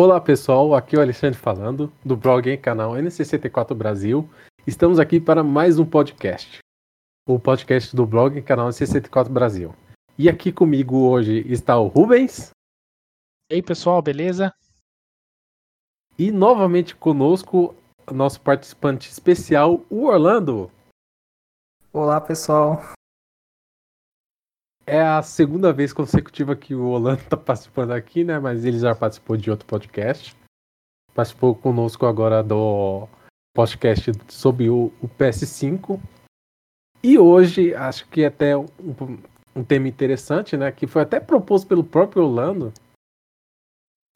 Olá pessoal, aqui é o Alexandre falando do blog e canal N64 Brasil. Estamos aqui para mais um podcast, o podcast do blog e canal N64 Brasil. E aqui comigo hoje está o Rubens. E aí pessoal, beleza? E novamente conosco nosso participante especial, o Orlando. Olá pessoal. É a segunda vez consecutiva que o Orlando está participando aqui, né? Mas ele já participou de outro podcast. Participou conosco agora do podcast sobre o, o PS5. E hoje, acho que até um, um tema interessante, né? Que foi até proposto pelo próprio Orlando,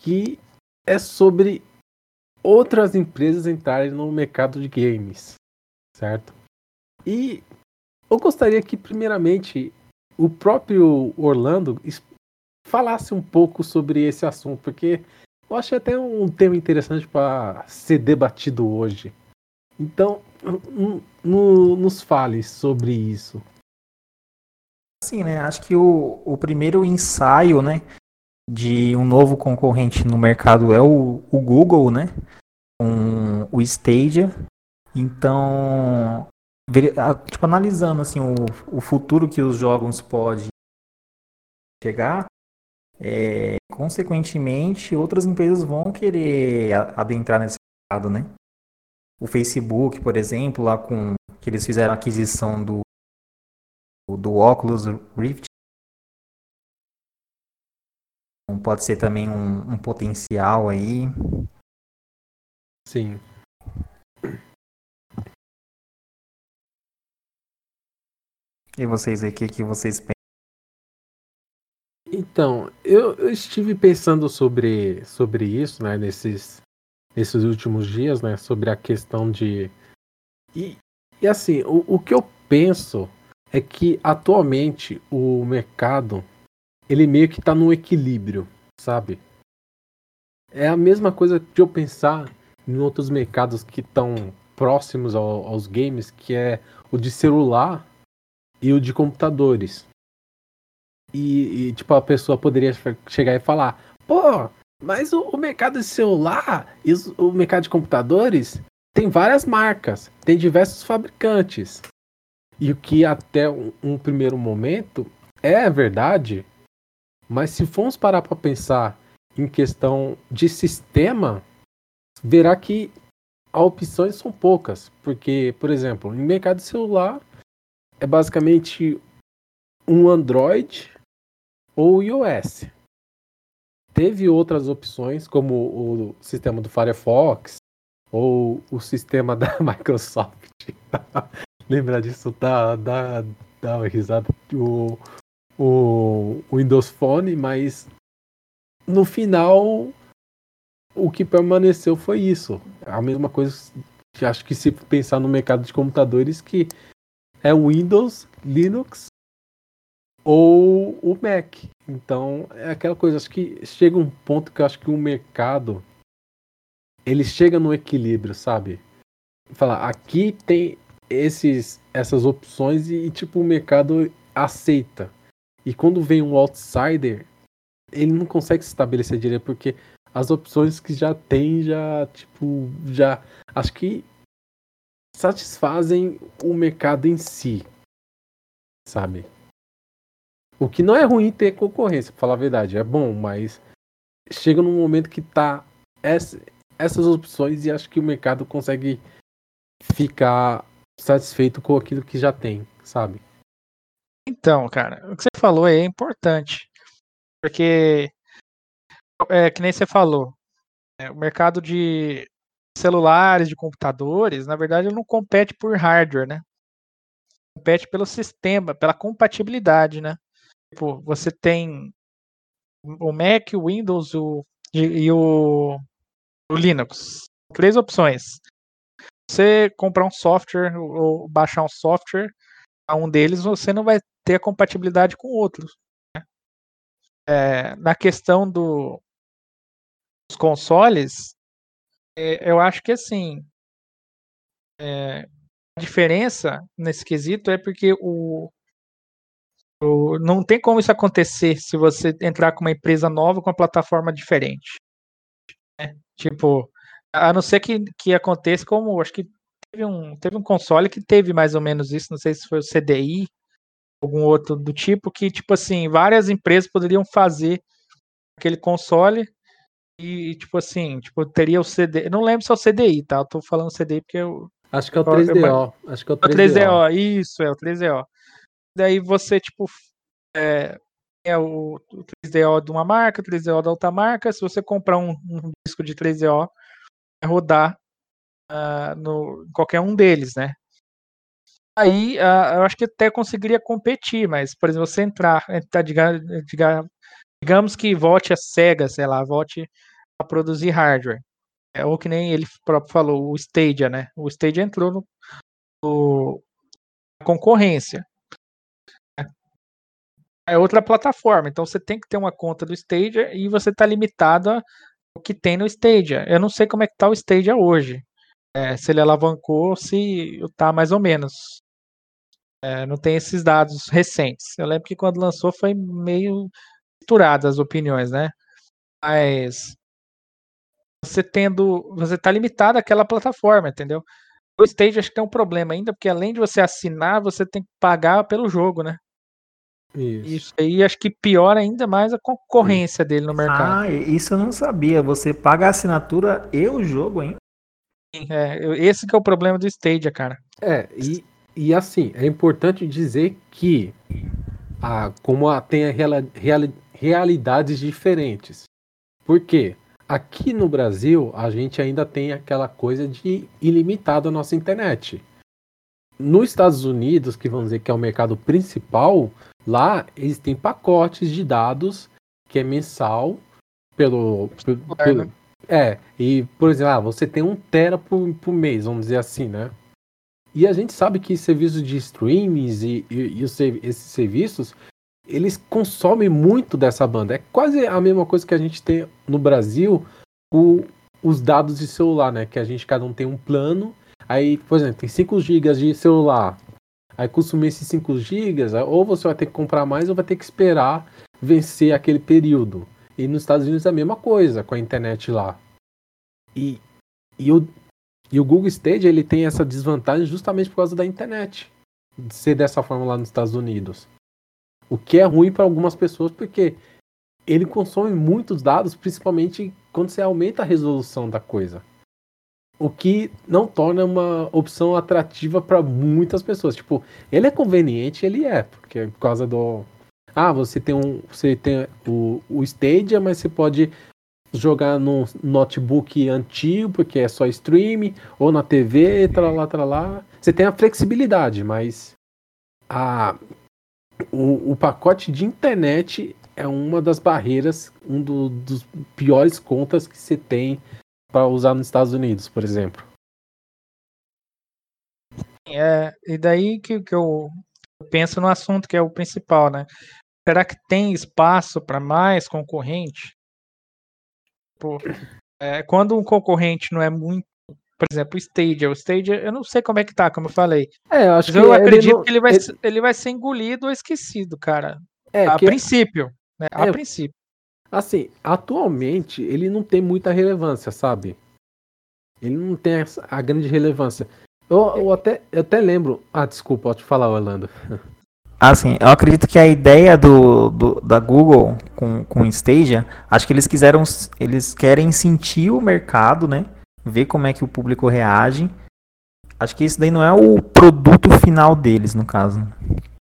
que é sobre outras empresas entrarem no mercado de games, certo? E eu gostaria que, primeiramente, o próprio Orlando falasse um pouco sobre esse assunto, porque eu acho até um tema interessante para ser debatido hoje. Então, no, nos fale sobre isso. Sim, né? Acho que o, o primeiro ensaio, né, de um novo concorrente no mercado é o, o Google, né? Com o Stadia. Então, tipo, analisando assim, o, o futuro que os jogos podem chegar, é, consequentemente, outras empresas vão querer adentrar nesse mercado, né? O Facebook, por exemplo, lá com que eles fizeram a aquisição do, do Oculus Rift, pode ser também um, um potencial aí. Sim. E vocês aí, o que, que vocês pensam? Então, eu, eu, estive pensando sobre, sobre isso, né, nesses, nesses últimos dias, né, sobre a questão de. E, e assim, o, o que eu penso é que atualmente o mercado ele meio que está num equilíbrio, sabe? É a mesma coisa de eu pensar em outros mercados que estão próximos ao, aos games, que é o de celular e o de computadores. E, e, tipo, a pessoa poderia chegar e falar: pô, mas o, o mercado de celular e o mercado de computadores tem várias marcas, tem diversos fabricantes. E o que até um, um primeiro momento é verdade, mas se formos parar para pensar em questão de sistema, verá que as opções são poucas. Porque, por exemplo, em mercado de celular, é basicamente um Android ou iOS. Teve outras opções, como o sistema do Firefox ou o sistema da Microsoft. Lembrar disso dá, dá, dá uma risada. O, o, o Windows Phone, mas no final o que permaneceu foi isso. A mesma coisa acho que se pensar no mercado de computadores que é Windows, Linux ou o Mac. Então é aquela coisa, acho que chega um ponto que eu acho que o mercado ele chega no equilíbrio, sabe? Falar, aqui tem esses essas opções e, tipo o mercado aceita. E quando vem um outsider, ele não consegue se estabelecer direito porque as opções que já tem já tipo já acho que satisfazem o mercado em si, sabe? O que não é ruim ter concorrência, pra falar a verdade, é bom, mas chega num momento que tá essa, essas opções e acho que o mercado consegue ficar satisfeito com aquilo que já tem, sabe? Então, cara, o que você falou é importante, porque é que nem você falou, é, o mercado de celulares, de computadores, na verdade, não compete por hardware, né? Compete pelo sistema, pela compatibilidade, né? Tipo, você tem o Mac, o Windows o, e, e o, o Linux. Três opções. Você comprar um software ou baixar um software, a um deles você não vai ter a compatibilidade com outros. Né? É, na questão do, dos consoles, é, eu acho que assim. É, a diferença nesse quesito é porque o, o, não tem como isso acontecer se você entrar com uma empresa nova com uma plataforma diferente. É, tipo, a não ser que, que aconteça como, acho que teve um, teve um console que teve mais ou menos isso, não sei se foi o CDI, algum outro do tipo, que, tipo assim, várias empresas poderiam fazer aquele console e, tipo assim, tipo, teria o CD. Não lembro se é o CDI, tá? Eu tô falando CDI porque eu. Acho que é o 3DO. Acho que é o 3DO. 3DO. Isso, é o 3DO. Daí você, tipo, é, é o, o 3DO de uma marca, o 3DO da outra marca. Se você comprar um, um disco de 3DO, vai rodar uh, no, qualquer um deles, né? Aí uh, eu acho que até conseguiria competir, mas, por exemplo, você entrar, entrar digamos, digamos que volte a SEGA, sei lá, volte produzir hardware. É, ou que nem ele próprio falou, o Stadia, né? O Stadia entrou no, no concorrência. É outra plataforma, então você tem que ter uma conta do Stadia e você está limitado ao que tem no Stadia. Eu não sei como é que tá o Stadia hoje. É, se ele alavancou, se tá mais ou menos. É, não tem esses dados recentes. Eu lembro que quando lançou foi meio misturado as opiniões, né? Mas você tendo, você tá limitado àquela plataforma, entendeu? O Stage acho que tem um problema ainda, porque além de você assinar, você tem que pagar pelo jogo, né? Isso. isso aí acho que piora ainda mais a concorrência dele no mercado. Ah, isso eu não sabia. Você paga a assinatura e o jogo, hein? É, esse que é o problema do Stadia, cara. É, e, e assim, é importante dizer que a, como a, tem a real, real, realidades diferentes. Por quê? Aqui no Brasil, a gente ainda tem aquela coisa de ilimitado a nossa internet. Nos Estados Unidos, que vamos dizer que é o mercado principal, lá eles têm pacotes de dados que é mensal pelo, pelo, pelo é, e por exemplo, ah, você tem um tera por, por mês, vamos dizer assim, né? E a gente sabe que serviços de streamings e, e, e os, esses serviços eles consomem muito dessa banda. É quase a mesma coisa que a gente tem no Brasil com os dados de celular, né? Que a gente cada um tem um plano. Aí, por exemplo, tem 5 GB de celular. Aí consumir esses 5 GB, ou você vai ter que comprar mais ou vai ter que esperar vencer aquele período. E nos Estados Unidos é a mesma coisa com a internet lá. E, e, o, e o Google Stage ele tem essa desvantagem justamente por causa da internet. De ser dessa forma lá nos Estados Unidos. O que é ruim para algumas pessoas, porque ele consome muitos dados, principalmente quando você aumenta a resolução da coisa. O que não torna uma opção atrativa para muitas pessoas. Tipo, ele é conveniente, ele é, porque é por causa do. Ah, você tem um. Você tem o, o Stadia, mas você pode jogar no notebook antigo, porque é só stream, ou na TV, tralá, tralá. Você tem a flexibilidade, mas a o, o pacote de internet é uma das barreiras, um do, dos piores contas que você tem para usar nos Estados Unidos, por exemplo. É, e daí que, que eu penso no assunto que é o principal, né? Será que tem espaço para mais concorrente? Pô, é, quando um concorrente não é muito por exemplo, o Stadia. O Stadia, eu não sei como é que tá, como eu falei. É, eu acho Mas que eu acredito não, que ele vai, ele... ele vai ser engolido ou esquecido, cara. É, a que... princípio. Né? A é, princípio. Assim, atualmente ele não tem muita relevância, sabe? Ele não tem a grande relevância. Eu, eu, até, eu até lembro. Ah, desculpa, pode falar, Orlando. Assim, eu acredito que a ideia do, do, da Google com, com o Stadia, acho que eles quiseram, eles querem sentir o mercado, né? Ver como é que o público reage. Acho que isso daí não é o produto final deles, no caso.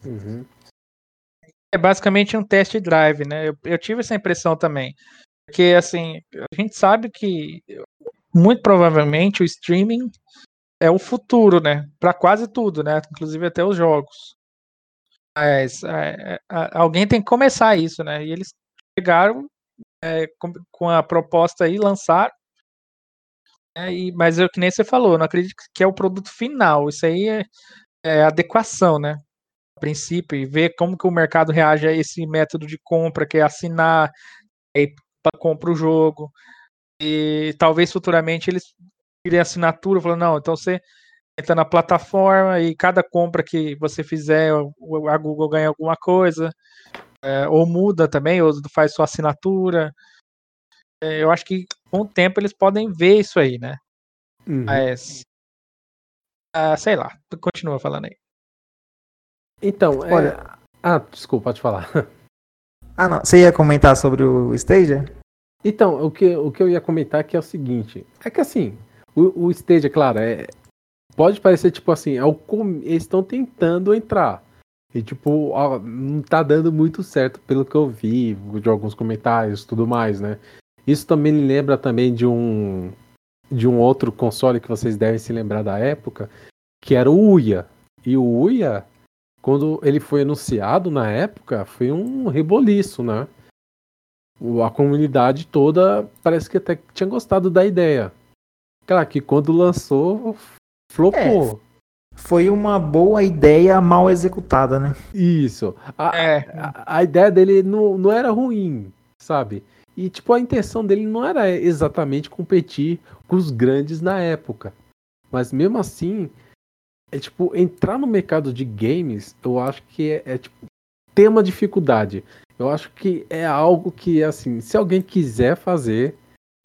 Uhum. É basicamente um test drive, né? Eu, eu tive essa impressão também. Porque, assim, a gente sabe que muito provavelmente o streaming é o futuro, né? Para quase tudo, né? Inclusive até os jogos. Mas é, é, alguém tem que começar isso, né? E eles chegaram é, com, com, a proposta aí, lançaram. É, e, mas eu que nem você falou, não acredito que é o produto final. Isso aí é, é adequação, né? A princípio, e ver como que o mercado reage a esse método de compra, que é assinar, para compra o jogo. E talvez futuramente eles tirem assinatura, falando, não, então você entra na plataforma e cada compra que você fizer, a Google ganha alguma coisa, é, ou muda também, ou faz sua assinatura. É, eu acho que com o tempo eles podem ver isso aí, né? Uhum. Mas. ah, sei lá, continua falando aí. Então, é- Olha- Ah, desculpa, pode falar. Ah, não. Você ia comentar sobre o Stadia? Então, o que, o que eu ia comentar aqui é o seguinte: é que assim, o, o Stage, claro, é, pode parecer tipo assim, é o, com- eles estão tentando entrar. E tipo, ó, não tá dando muito certo pelo que eu vi de alguns comentários e tudo mais, né? Isso também me lembra também de um de um outro console que vocês devem se lembrar da época, que era o Uia. E o Uia, quando ele foi anunciado na época, foi um reboliço, né? A comunidade toda parece que até tinha gostado da ideia. Claro que quando lançou, flopou. Foi uma boa ideia mal executada, né? Isso. A, É, a, a ideia dele não, não era ruim, sabe? E tipo, a intenção dele não era exatamente competir com os grandes na época. Mas mesmo assim, é tipo, entrar no mercado de games, eu acho que é, é, tipo, tem uma dificuldade. Eu acho que é algo que, assim, se alguém quiser fazer,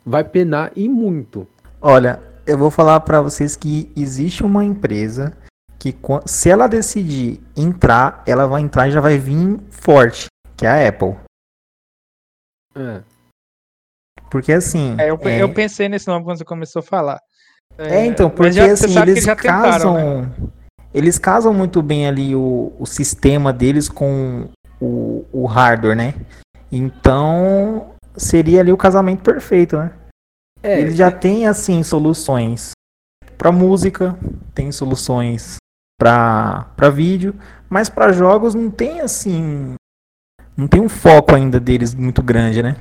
vai penar e muito. Olha, eu vou falar pra vocês que existe uma empresa que se ela decidir entrar, ela vai entrar e já vai vir forte, que é a Apple. É. Porque assim, é, eu, é- eu pensei nesse nome quando você começou a falar. É, então, mas porque já- assim, eles já tentaram, casam. né? Eles casam muito bem ali o, o sistema deles com o, o hardware, né? Então seria ali o casamento perfeito, né? É, Eles já têm assim soluções para música, tem soluções para para vídeo, mas para jogos não tem assim, não tem um foco ainda deles muito grande, né?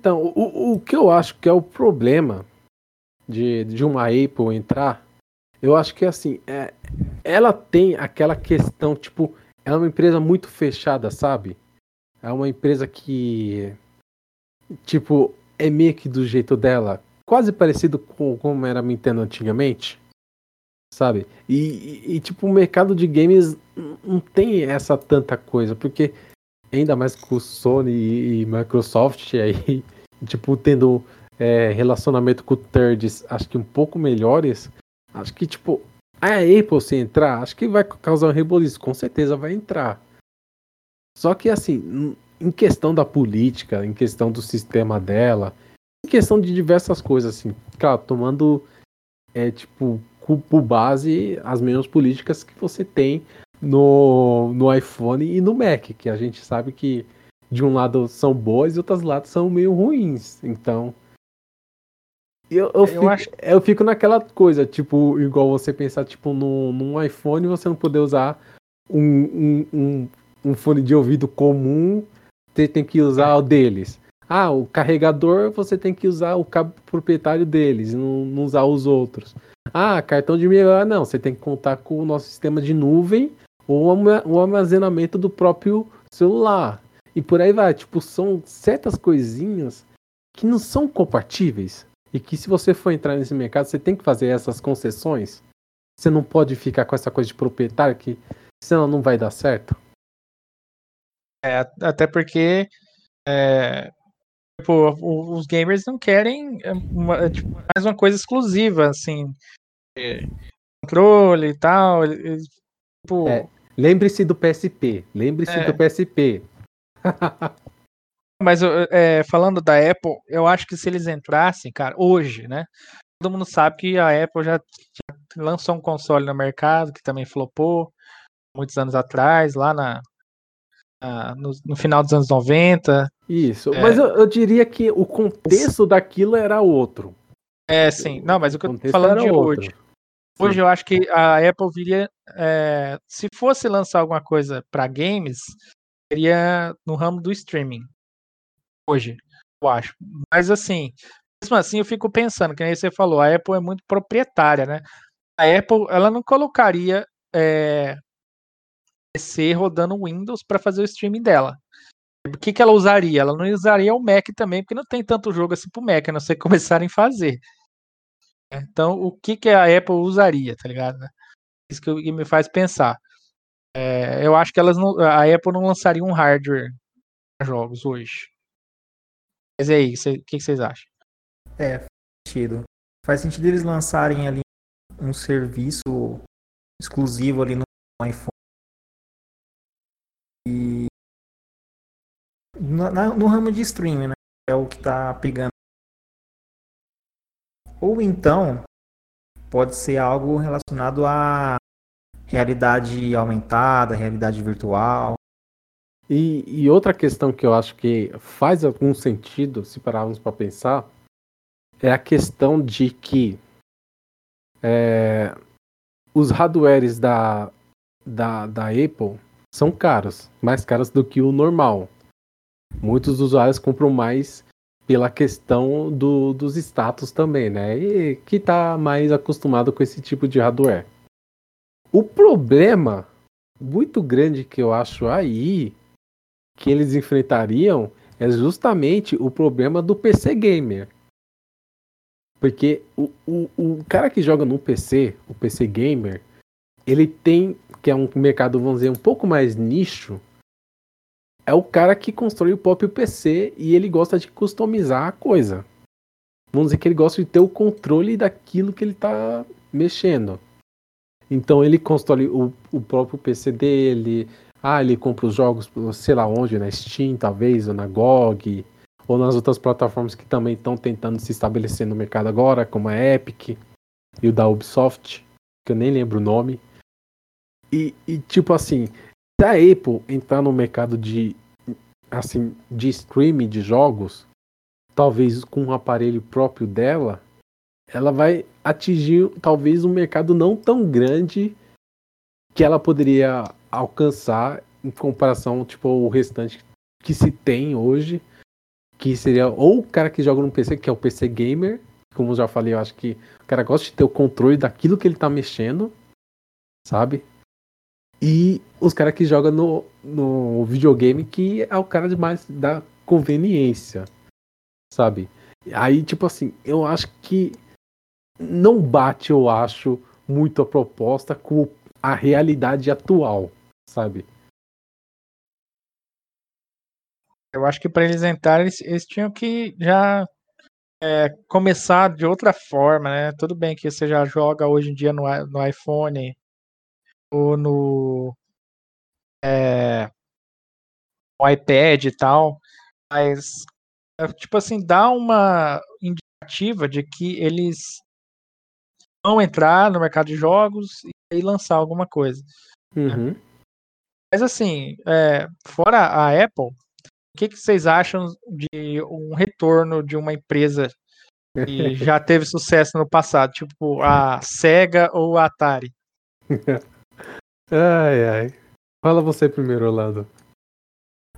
Então, o, o que eu acho que é o problema de, de uma Apple entrar, eu acho que assim, é, ela tem aquela questão, tipo, é uma empresa muito fechada, sabe? É uma empresa que, tipo, é meio que do jeito dela, quase parecido com como era a Nintendo antigamente, sabe? E, e- e, tipo, o mercado de games não tem essa tanta coisa, porque ainda mais com Sony e, Microsoft aí, tipo, tendo é, relacionamento com thirds, acho que um pouco melhores, acho que, tipo, a Apple se entrar, acho que vai causar um reboliço, com certeza vai entrar. Só que, assim, em questão da política, em questão do sistema dela, em questão de diversas coisas, assim, claro, tomando, é, tipo, por base as mesmas políticas que você tem no, no iPhone e no Mac, que a gente sabe que de um lado são boas e outros lados são meio ruins. Então. Eu, eu, fico, acho- eu fico naquela coisa, tipo, igual você pensar, tipo, no, num iPhone você não poder usar um, um, um, um fone de ouvido comum, você tem que usar o deles. Ah, o carregador você tem que usar o cabo proprietário deles, não, não usar os outros. Ah, cartão de memória não, você tem que contar com o nosso sistema de nuvem ou o arma- o armazenamento do próprio celular. E por aí vai, tipo, são certas coisinhas que não são compatíveis. E que se você for entrar nesse mercado, você tem que fazer essas concessões. Você não pode ficar com essa coisa de proprietário que senão não vai dar certo. É, até porque é, tipo, os gamers não querem é, uma- é, tipo, mais uma coisa exclusiva, assim, é, controle e tal. tipo, É. Lembre-se do PSP. Lembre-se É. do PSP. Mas é, falando da Apple, eu acho que se eles entrassem, cara, hoje, né? Todo mundo sabe que a Apple já, já lançou um console no mercado que também flopou muitos anos atrás, lá na, no, no final dos anos 90. Isso. É. Mas eu, eu diria que o contexto daquilo era outro. É, sim. Não, mas o que eu tô falando de outro. hoje. Hoje eu acho que a Apple viria. é, se fosse lançar alguma coisa para games, seria no ramo do streaming. Hoje, eu acho. Mas assim, mesmo assim, eu fico pensando, que nem você falou, a Apple é muito proprietária, né? A Apple, ela não colocaria é, PC rodando Windows para fazer o streaming dela. O que, que ela usaria? Ela não usaria o Mac também, porque não tem tanto jogo assim pro Mac, a não ser começarem a fazer. Então, o que, que a Apple usaria, tá ligado? Isso que, me faz pensar. É, eu acho que elas não, a Apple não lançaria um hardware para jogos hoje. Mas e aí, o que, que vocês acham? É, faz sentido. Faz sentido eles lançarem ali um serviço exclusivo ali no iPhone. E no, no ramo de streaming, né? É o que tá pegando. Ou então, pode ser algo relacionado a realidade aumentada, realidade virtual. E, e, outra questão que eu acho que faz algum sentido, se pararmos para pensar, é a questão de que é, os hardwares da, da, da Apple são caros, mais caros do que o normal. Muitos usuários compram mais pela questão do, dos status também, né? E que está mais acostumado com esse tipo de hardware. O problema muito grande que eu acho aí que eles enfrentariam é justamente o problema do PC gamer. Porque o, o, o cara que joga no PC, o PC gamer, ele tem, que é um mercado, vamos dizer, um pouco mais nicho, é o cara que constrói o próprio PC e ele gosta de customizar a coisa. Vamos dizer que ele gosta de ter o controle daquilo que ele está mexendo. Então ele constrói o, o próprio PC dele. Ah, ele compra os jogos, sei lá onde, na Steam, talvez, ou na GOG, ou nas outras plataformas que também estão tentando se estabelecer no mercado agora, como a Epic e o da Ubisoft, que eu nem lembro o nome. E, e tipo assim, se a Apple entrar no mercado de assim de streaming de jogos, talvez com um aparelho próprio dela, ela vai atingir talvez um mercado não tão grande que ela poderia alcançar em comparação tipo o restante que se tem hoje que seria ou o cara que joga no PC, que é o PC gamer, como eu já falei, eu acho que o cara gosta de ter o controle daquilo que ele tá mexendo, sabe? E os caras que jogam no, no videogame, que é o cara de mais da conveniência, sabe? Aí, tipo assim, eu acho que não bate, eu acho, muito a proposta com a realidade atual, sabe? Eu acho que para eles entrarem, eles, eles, tinham que já é, começar de outra forma, né? Tudo bem que você já joga hoje em dia no, no iPhone ou no, é, no iPad e tal, mas é, tipo assim, dá uma indicativa de que eles vão entrar no mercado de jogos e lançar alguma coisa. Uhum. Mas assim, é, fora a Apple, o que, que vocês acham de um retorno de uma empresa que já teve sucesso no passado, tipo a Sega ou a Atari? ai, ai. Fala você primeiro, Orlando.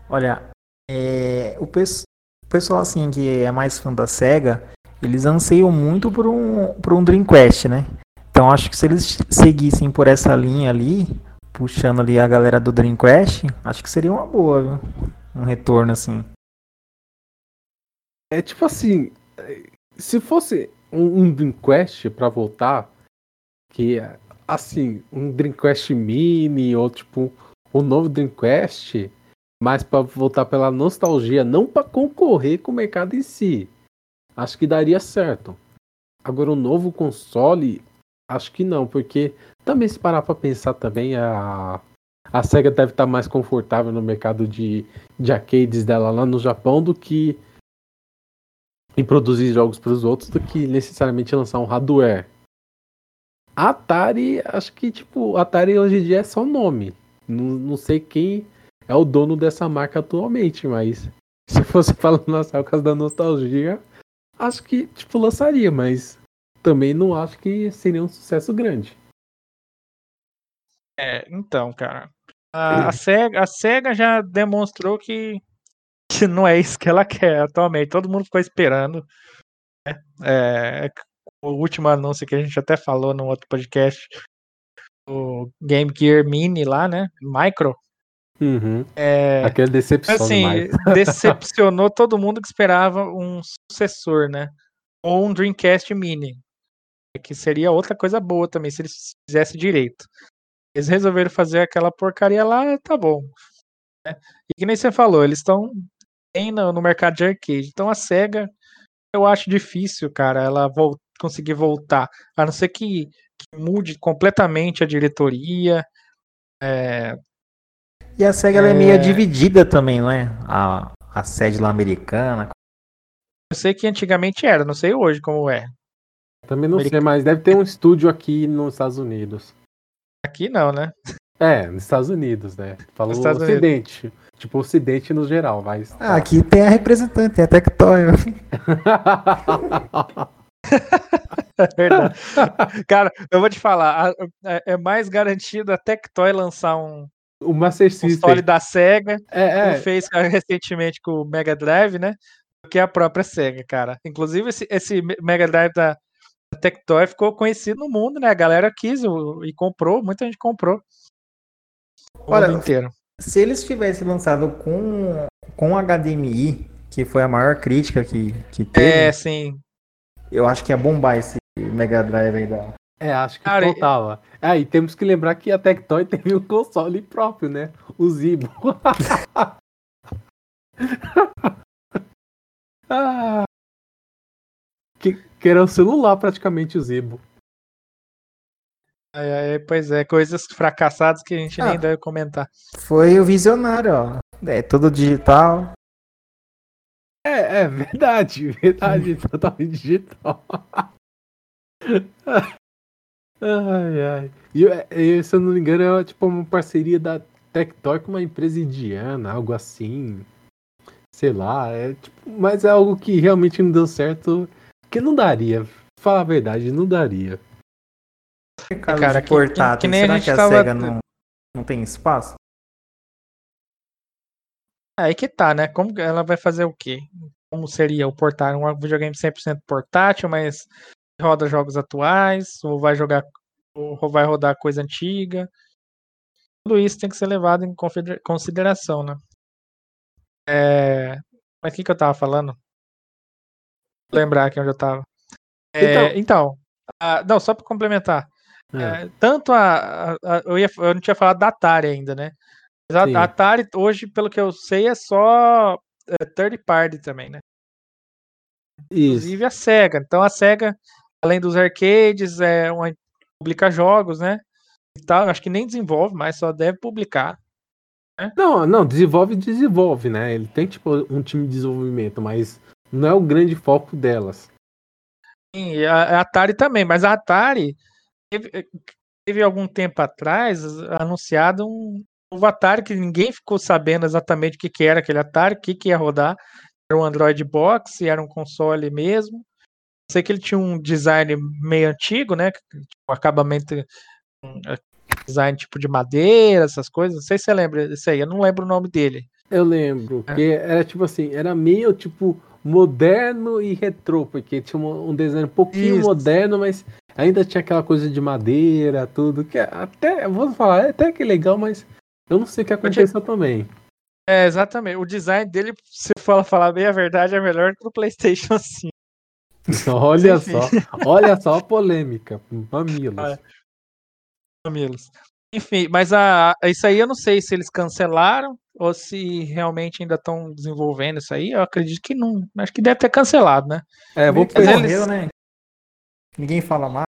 Olha, é, o, o, pessoal assim que é mais fã da Sega, eles anseiam muito por um, por um Dreamcast, né? Então acho que se eles seguissem por essa linha ali, puxando ali a galera do Dreamcast, acho que seria uma boa, viu? um retorno assim. É tipo assim, se fosse um, um Dreamcast para voltar, que assim, um Dreamcast Mini ou tipo um novo Dreamcast, mas para voltar pela nostalgia, não para concorrer com o mercado em si. Acho que daria certo. Agora um novo console, acho que não, porque também se parar para pensar também a a SEGA deve estar mais confortável no mercado de, de arcades dela lá no Japão do que em produzir jogos para os outros do que necessariamente lançar um hardware. Atari, acho que tipo, Atari hoje em dia é só nome. Não, não sei quem é o dono dessa marca atualmente, mas se fosse falando lançar por causa da nostalgia, acho que tipo lançaria, mas também não acho que seria um sucesso grande. É, então, cara, a, a, SEGA, a SEGA já demonstrou que, que não é isso que ela quer atualmente. Todo mundo ficou esperando. Né? É, o último anúncio que a gente até falou no outro podcast, o Game Gear Mini lá, né? Micro. Uhum. É, Aquele decepcionou assim, decepcionou todo mundo que esperava um sucessor, né? Ou um Dreamcast Mini. Que seria outra coisa boa também, se eles fizessem direito. Eles resolveram fazer aquela porcaria lá, tá bom. Né? E que nem você falou, eles estão tem no, no mercado de arcade. Então a SEGA, eu acho difícil, cara, ela vol conseguir voltar. A não ser que, que mude completamente a diretoria. É... E a SEGA é... é meio dividida também, não é? A, a sede lá americana. Eu sei que antigamente era, não sei hoje como é. Também não sei, mas deve ter um estúdio aqui nos Estados Unidos. Aqui não, né? É, nos Estados Unidos, né? Falou Estados Ocidente. Unidos. Tipo, Ocidente no geral, mas. Ah, aqui tem a representante, tem a Tectoy. é verdade. Cara, eu vou te falar, é mais garantido a Tectoy lançar um, o Master System. console da SEGA, é, é. fez recentemente com o Mega Drive, né? Do que a própria SEGA, cara. Inclusive, esse, esse Mega Drive da, Tectoy ficou conhecido no mundo, né? A galera quis e comprou, muita gente comprou. O Olha, mundo inteiro. Se eles tivessem lançado com, com HDMI, que foi a maior crítica que, que teve. É, sim. Eu acho que ia bombar esse Mega Drive aí da. É, acho que Cara, faltava. É, e temos que lembrar que a Tectoy teve um console próprio, né? O Zibo. ah, que, que era o celular praticamente o Zibo. É, é, pois é, coisas fracassadas que a gente ah, nem deve comentar. Foi o visionário, ó. É tudo digital. É, é verdade, verdade, totalmente digital. ai, ai. E, e, se eu não me engano, é tipo uma parceria da Tectoy com uma empresa indiana, algo assim. Sei lá, é tipo, mas é algo que realmente não deu certo, que não daria. Falar a verdade, não daria. Cara, portátil, que, que, nem será que a tava... SEGA não, não tem espaço? Aí que tá, né? Como ela vai fazer o quê? Como seria o portátil? Um videogame 100% portátil, mas roda jogos atuais, ou vai jogar, ou vai rodar coisa antiga. Tudo isso tem que ser levado em consideração, né? É... Mas o que, que eu tava falando? Vou lembrar aqui onde eu tava. É, então, então a... não, só para complementar. É. É, tanto a, a, a, eu, ia, eu não tinha falado da Atari ainda, né? A, Atari hoje, pelo que eu sei, é só é, third party também, né? Isso. Inclusive a Sega. Então a Sega, além dos arcades, é uma publica jogos, né? E tal. Acho que nem desenvolve, mas só deve publicar. Né? Não, não, desenvolve, desenvolve, né? Ele tem tipo um time de desenvolvimento, mas não é o grande foco delas. Sim, a, a Atari também, mas a Atari teve, teve algum tempo atrás anunciado um novo Atari que ninguém ficou sabendo exatamente o que, que era aquele Atari, o que, que ia rodar. Era um Android Box, era um console mesmo. Sei que ele tinha um design meio antigo, né? Um acabamento, um eh, design tipo de madeira, essas coisas. Não sei se você lembra disso aí, eu não lembro o nome dele. Eu lembro, é. que era tipo assim, era meio tipo moderno e retrô, porque tinha um design um pouquinho Isso. moderno, mas ainda tinha aquela coisa de madeira, tudo, que até, vou falar, é até que legal, mas eu não sei o que aconteceu também. É, exatamente. O design dele, se for falar bem a verdade, é melhor que o PlayStation 5. olha só, olha só a polêmica, mamilos. É. Mamilos. Enfim, mas a, isso aí eu não sei se eles cancelaram ou se realmente ainda estão desenvolvendo isso aí. Eu acredito que não. Acho que deve ter cancelado, né? É, vou pegar. Eles... né? Ninguém fala mais.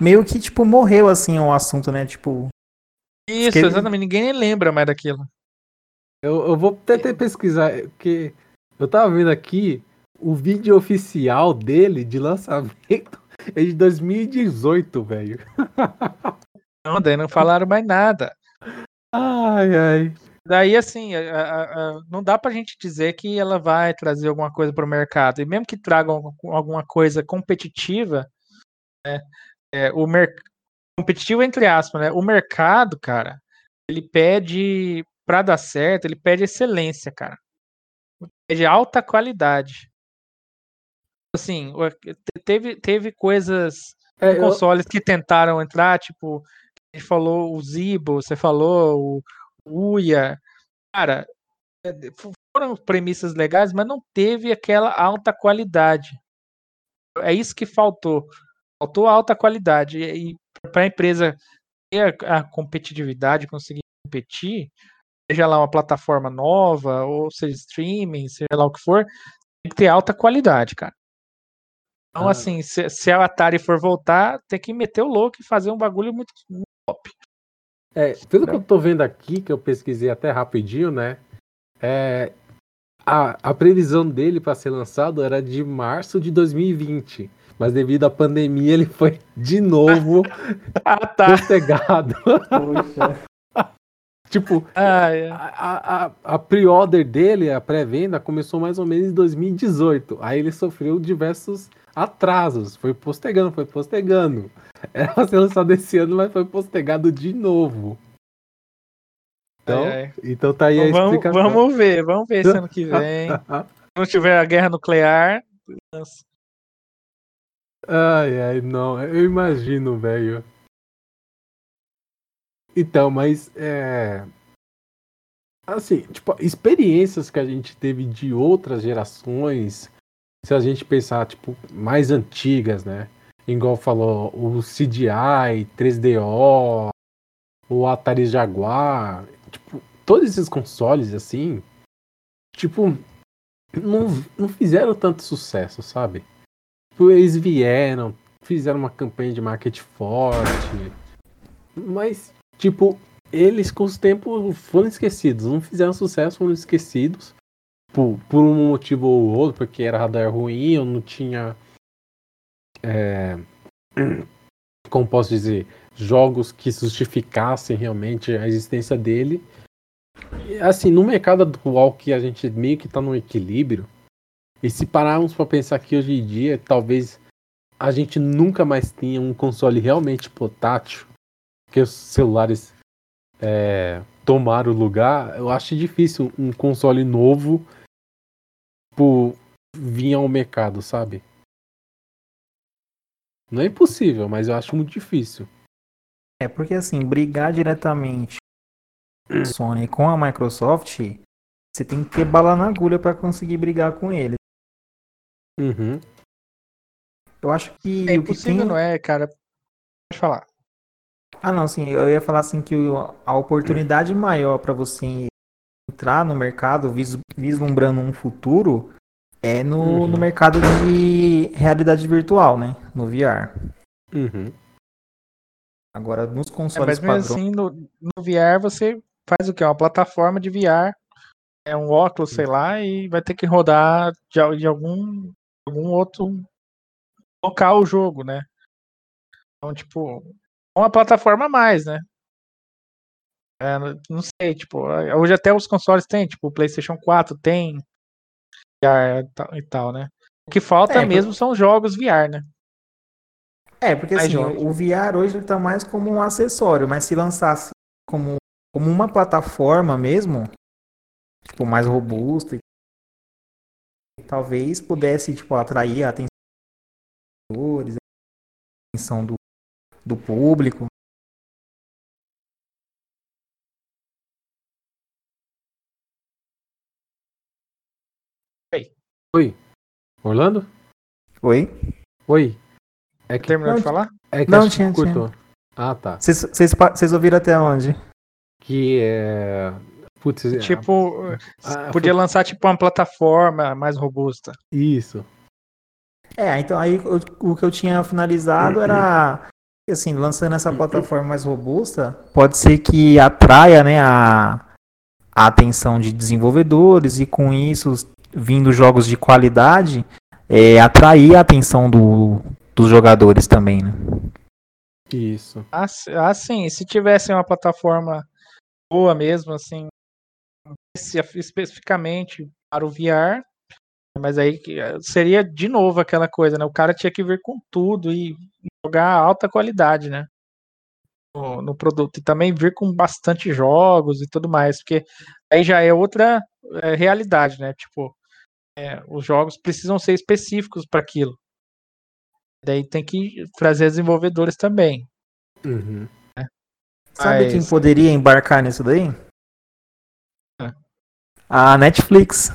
Meio que, tipo, morreu assim o assunto, né? Tipo. Isso, exatamente. Ninguém lembra mais daquilo. Eu, eu vou tentar pesquisar, porque eu tava vendo aqui o vídeo oficial dele de lançamento é de 2018, velho. Não, daí não falaram mais nada. Ai, ai. Daí, assim, a, a, a, não dá pra gente dizer que ela vai trazer alguma coisa para o mercado. E mesmo que tragam alguma coisa competitiva, né, é, o mercado competitivo entre aspas, né? O mercado, cara, ele pede para dar certo, ele pede excelência, cara. Pede alta qualidade. Assim, teve, teve coisas é, consoles eu... que tentaram entrar, tipo, a gente falou o Zibo, você falou o Uia. Cara, é, foram premissas legais, mas não teve aquela alta qualidade. É isso que faltou. Faltou alta qualidade. E para a empresa ter a competitividade, conseguir competir, seja lá uma plataforma nova, ou seja streaming, seja lá o que for, tem que ter alta qualidade, cara. Então, Ah. assim, se, se a Atari for voltar, tem que meter o louco e fazer um bagulho muito, muito top. É, pelo que eu tô vendo aqui, que eu pesquisei até rapidinho, né? É, a, a previsão dele para ser lançado era de março de 2020. Mas devido à pandemia, ele foi de novo Ah, tá. postergado. Poxa. tipo, Ah, é. a, a, a pre-order dele, a pré-venda, começou mais ou menos em 2018. Aí ele sofreu diversos atrasos. Foi postergando, foi postergando. Era pra ser lançado esse ano, mas foi postergado de novo. Então, Ai, ai. então tá aí a Então vamos, explicação. vamos ver, vamos ver esse ano que vem. Se não tiver a guerra nuclear, lança. Ai, ai, não, eu imagino, velho. Então, mas é. Assim, tipo, experiências que a gente teve de outras gerações, se a gente pensar, tipo, mais antigas, né? Igual falou, o CDI, 3DO, o Atari Jaguar, tipo, todos esses consoles, assim, tipo, não, não fizeram tanto sucesso, sabe? Tipo, eles vieram, fizeram uma campanha de marketing forte, mas, tipo, eles com os tempos foram esquecidos, não fizeram sucesso, foram esquecidos. Por, por um motivo ou outro, porque era radar ruim, ou não tinha, é, como posso dizer, jogos que justificassem realmente a existência dele. E, assim, no mercado atual que a gente meio que tá no equilíbrio, e se pararmos para pensar que hoje em dia, talvez a gente nunca mais tenha um console realmente portátil, que os celulares é, tomaram o lugar, eu acho difícil um console novo tipo, vir ao mercado, sabe? Não é impossível, mas eu acho muito difícil. É porque assim, brigar diretamente Sony com a Microsoft, você tem que ter bala na agulha para conseguir brigar com ele. Uhum. Eu acho que É o que impossível, tem... não é, cara? Pode falar. Ah, não, sim, eu ia falar assim que a oportunidade maior para você entrar no mercado vis- vislumbrando um futuro é no, Uhum. no mercado de realidade virtual, né? No VR. Uhum. Agora, nos É, consoles mas mesmo padrões. assim, no, no VR você faz o quê? Uma plataforma de VR, é um óculos, sei lá, e vai ter que rodar de, de algum, algum outro local o jogo, né? Então, tipo, é uma plataforma a mais, né? É, não- sei, tipo, hoje até os consoles têm, tipo, o PlayStation 4 tem VR e tal- e tal, né? O que falta É, mesmo são os jogos VR, né? É, porque mais assim, jogos. o VR hoje ele tá mais como um acessório, mas se lançasse como, como uma plataforma mesmo, tipo, mais robusta, e talvez pudesse, tipo, atrair a atenção dos a atenção do, do público. Oi. Orlando? Oi? Oi. É que, Terminou de falar? é que não, tinha- cortou. Ah, tá. Vocês- Vocês pa- vocês ouviram até onde? Que é. Putz, é- Tipo, ah, podia lançar tipo uma plataforma mais robusta. Isso. É, então aí o, o que eu tinha finalizado era assim, lançando essa plataforma mais robusta, pode ser que atraia, né, a, a atenção de desenvolvedores e com isso, vindo jogos de qualidade, é, atrair a atenção do, dos jogadores também, né? Isso. Ah, s- ah, sim, se tivesse uma plataforma boa mesmo, assim, especificamente para o VR, mas aí eh, seria de novo aquela coisa, né? O cara tinha que vir com tudo e jogar alta qualidade, né? No, no produto. E também vir com bastante jogos e tudo mais, porque aí já é outra eh, realidade, né? Tipo, eh, os jogos precisam ser específicos para aquilo. Daí tem que trazer desenvolvedores também. Uhum. Sabe Mas- quem poderia embarcar nisso daí? Ah. A Netflix.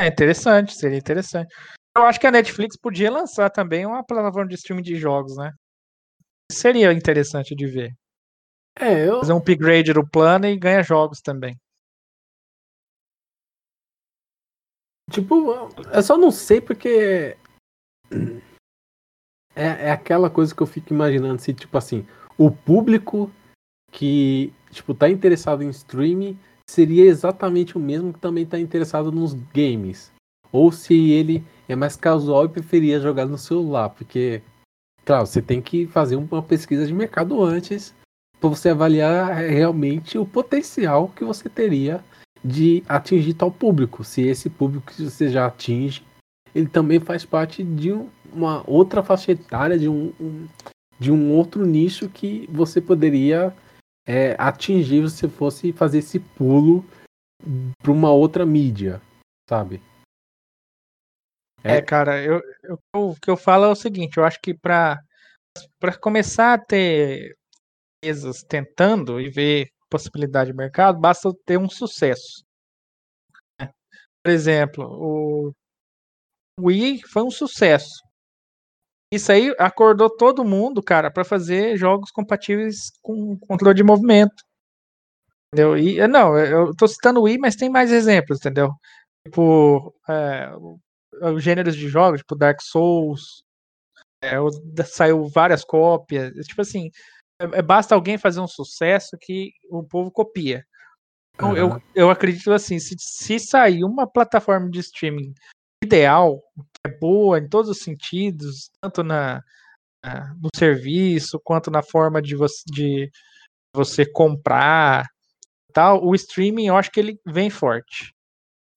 É interessante, seria interessante. Eu acho que a Netflix podia lançar também uma plataforma de streaming de jogos, né? Seria interessante de ver. É, eu. Fazer um upgrade do plano e ganha jogos também. Tipo, eu só não sei porque. É, é aquela coisa que eu fico imaginando se, tipo assim, o público que, tipo, tá interessado em streaming seria exatamente o mesmo que também tá interessado nos games. Ou se ele é mais casual e preferia jogar no celular, porque, claro, você tem que fazer uma pesquisa de mercado antes para você avaliar realmente o potencial que você teria de atingir tal público. Se esse público que você já atinge, ele também faz parte de uma outra faixa etária, de um, um de um outro nicho que você poderia é, atingir se fosse fazer esse pulo para uma outra mídia, sabe? É, é cara, eu, eu, o que eu falo é o seguinte, eu acho que para para começar a ter empresas tentando e ver possibilidade de mercado, basta ter um sucesso. Né? Por exemplo, o Wii foi um sucesso. Isso aí acordou todo mundo, cara, para fazer jogos compatíveis com controle de movimento. Entendeu? E, não, eu tô citando o Wii, mas tem mais exemplos, entendeu? Tipo, é, os gêneros de jogos, tipo Dark Souls, é, saiu várias cópias. Tipo assim, é, é, basta alguém fazer um sucesso que o povo copia. Então, uhum. eu, eu acredito assim, se, se sair uma plataforma de streaming ideal, que é boa em todos os sentidos, tanto na, na no serviço quanto na forma de você, de você comprar tal, o streaming eu acho que ele vem forte.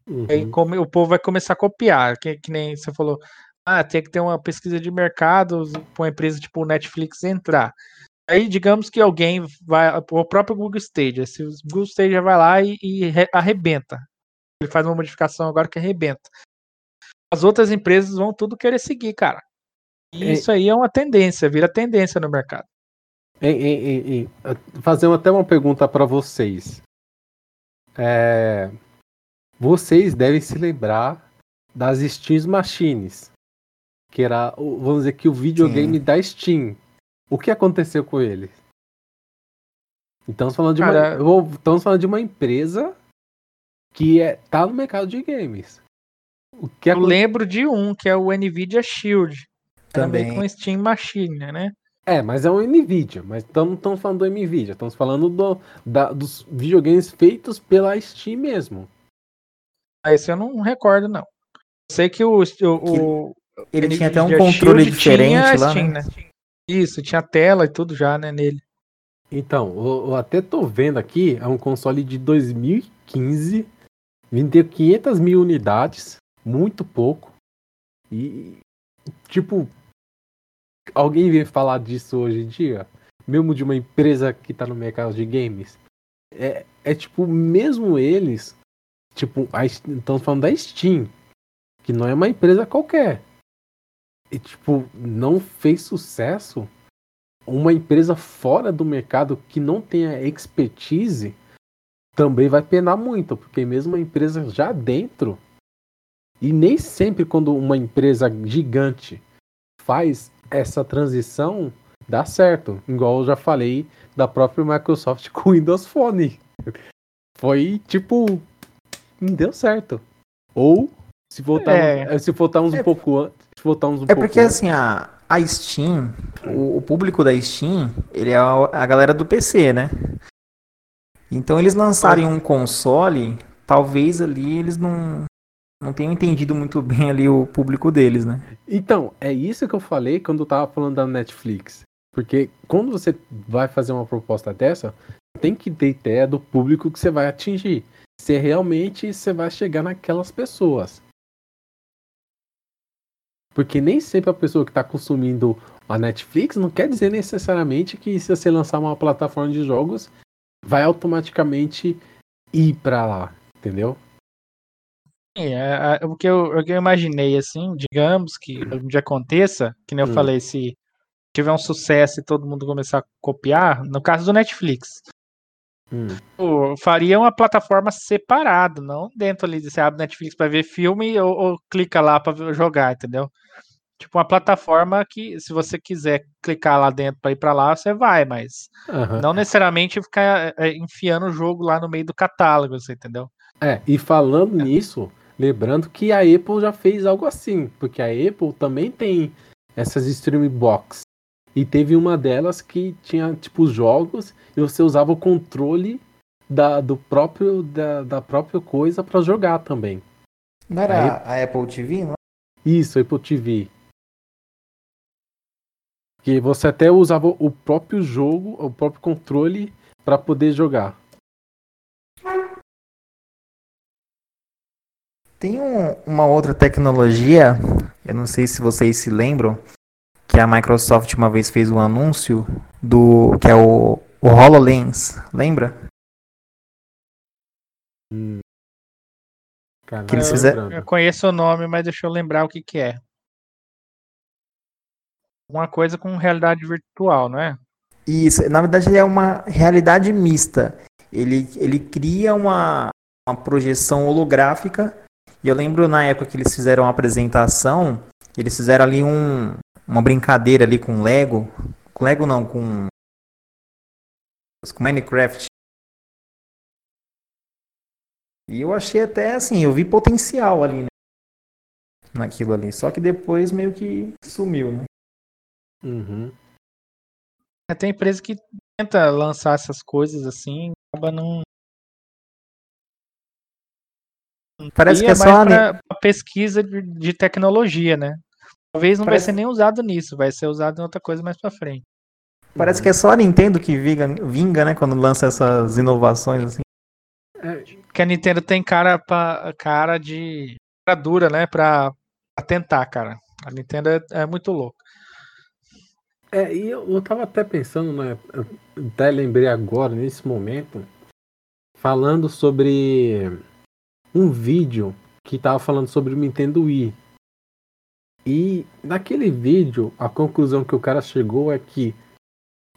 Uhum. Aí como, o povo vai começar a copiar, que, que nem você falou, ah, tem que ter uma pesquisa de mercado para uma empresa tipo Netflix entrar. Aí, digamos que alguém vai, o próprio Google Stadia, se o Google Stadia vai lá e, e arrebenta. Ele faz uma modificação agora que arrebenta as outras empresas vão tudo querer seguir, cara. E isso aí é uma tendência, vira tendência no mercado. É, é, é fazer até uma pergunta para vocês. É, vocês devem se lembrar das Steam Machines, que era, vamos dizer que o videogame Sim. da Steam. O que aconteceu com ele? Então, estamos falando de Cara, uma, estamos falando de uma empresa que é, tá no mercado de games. O que Eu lembro de um, que é o Nvidia Shield. Também. com Steam Machine, né? É, mas é um Nvidia, mas não estamos falando do Nvidia, estamos falando do, da, dos videogames feitos pela Steam mesmo. Ah, esse eu não recordo, não. sei que o. o ele Nvidia tinha até um controle Shield diferente lá. Steam, né? né? Isso, tinha tela e tudo já, né, nele. Então, eu, eu até tô vendo aqui, é um console de 2015, vendeu 500 mil unidades, muito pouco. E, tipo, alguém vem falar disso hoje em dia? Mesmo de uma empresa que tá no mercado de games? É, é tipo, mesmo eles, tipo, estamos falando da Steam, que não é uma empresa qualquer. E, tipo, não fez sucesso uma empresa fora do mercado que não tenha expertise também vai penar muito, porque mesmo uma empresa já dentro e nem sempre quando uma empresa gigante faz essa transição, dá certo. Igual eu já falei da própria Microsoft com o Windows Phone. Foi tipo. Não deu certo. Ou se voltarmos, é. se voltarmos é. um pouco antes. Se voltarmos um é porque antes. assim, a, a Steam, o, o, público da Steam, ele é a, a galera do PC, né? Então eles lançarem um console, talvez ali eles não, não tenho entendido muito bem ali o público deles, né? Então, é isso que eu falei quando eu tava falando da Netflix. Porque quando você vai fazer uma proposta dessa, tem que ter ideia do público que você vai atingir. Se realmente você vai chegar naquelas pessoas. Porque nem sempre a pessoa que está consumindo a Netflix não quer dizer necessariamente que se você lançar uma plataforma de jogos, vai automaticamente ir para lá, entendeu? Sim, é, é, o, que eu, eu imaginei, assim, digamos que um dia aconteça, que nem eu hum. falei, se tiver um sucesso e todo mundo começar a copiar, no caso do Netflix, hum. eu faria uma plataforma separada, não dentro ali, você abre Netflix para ver filme ou, ou clica lá para jogar, entendeu? tipo uma plataforma que, se você quiser clicar lá dentro para ir para lá, você vai, mas Aham. não necessariamente ficar é, enfiando o jogo lá no meio do catálogo, você entendeu? É, e falando nisso, lembrando que a Apple já fez algo assim, porque a Apple também tem essas stream box. E teve uma delas que tinha tipo jogos e você usava o controle da, do próprio da, da própria coisa para jogar também. Não era a Apple TV, não? Isso, Apple TV. Que você até usava o próprio jogo, o próprio controle para poder jogar. Tem um- uma outra tecnologia, eu não sei se vocês se lembram, que a Microsoft uma vez fez um anúncio do que é o, o HoloLens, lembra? Que eles fizeram-. Eu conheço o nome, mas deixa eu lembrar o que que é. Uma coisa com realidade virtual, não é? Isso, na verdade é uma realidade mista. Ele, ele cria uma, uma projeção holográfica. E eu lembro na época que eles fizeram a apresentação, eles fizeram ali um, uma brincadeira ali com Lego. Com Lego não, com, com Minecraft. E eu achei até assim, eu vi potencial ali, né? Naquilo ali. Só que depois meio que sumiu, né? Uhum. É, Tem empresa que tenta lançar essas coisas assim, acaba não. Parece E que é só mais pra, pesquisa de, de tecnologia, né? Talvez não Parece- vai ser nem usado nisso, vai ser usado em outra coisa mais pra frente. Parece que é só a Nintendo que vinga, vinga, né? Quando lança essas inovações assim. Que a Nintendo tem cara pra, cara de cara dura, né? Pra, pra tentar, cara. A Nintendo é, é muito louca. É, e eu, eu tava até pensando, né? Até lembrei agora, nesse momento, falando sobre um vídeo que tava falando sobre o Nintendo Wii. E naquele vídeo, a conclusão que o cara chegou é que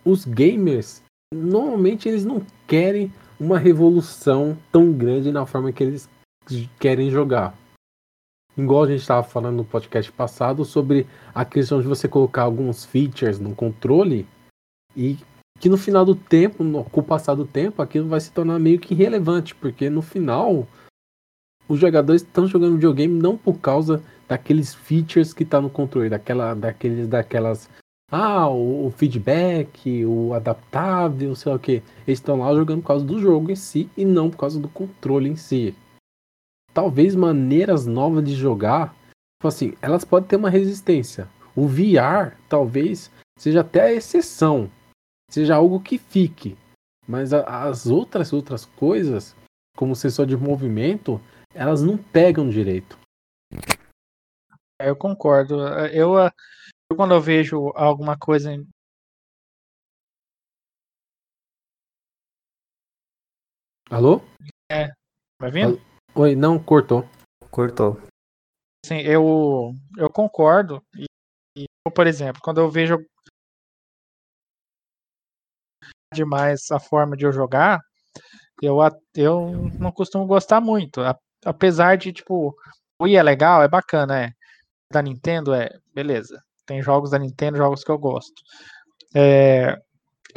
os gamers, normalmente eles não querem uma revolução tão grande na forma que eles querem jogar. Igual a gente estava falando no podcast passado sobre a questão de você colocar alguns features no controle e que no final do tempo, com o passar do tempo, aquilo vai se tornar meio que irrelevante, porque no final os jogadores estão jogando videogame não por causa daqueles features que tá no controle, daquela, daqueles, daquelas, ah, o, o feedback, o adaptável, sei lá o que. Eles estão lá jogando por causa do jogo em si e não por causa do controle em si. Talvez maneiras novas de jogar, tipo assim, elas podem ter uma resistência. O VR talvez seja até a exceção, seja algo que fique. Mas a- as outras outras coisas, como o sensor de movimento, elas não pegam direito. É, Eu concordo. Eu, ah, eu quando eu vejo alguma coisa em- Alô? Vai vendo? Oi, não cortou. Cortou. Assim, eu, eu concordo. E, e eu, por exemplo, quando eu vejo demais a forma de eu jogar, eu, eu não costumo gostar muito. Apesar de, tipo, o Wii é legal, é bacana, é. Da Nintendo é, beleza. Tem jogos da Nintendo, jogos que eu gosto. É,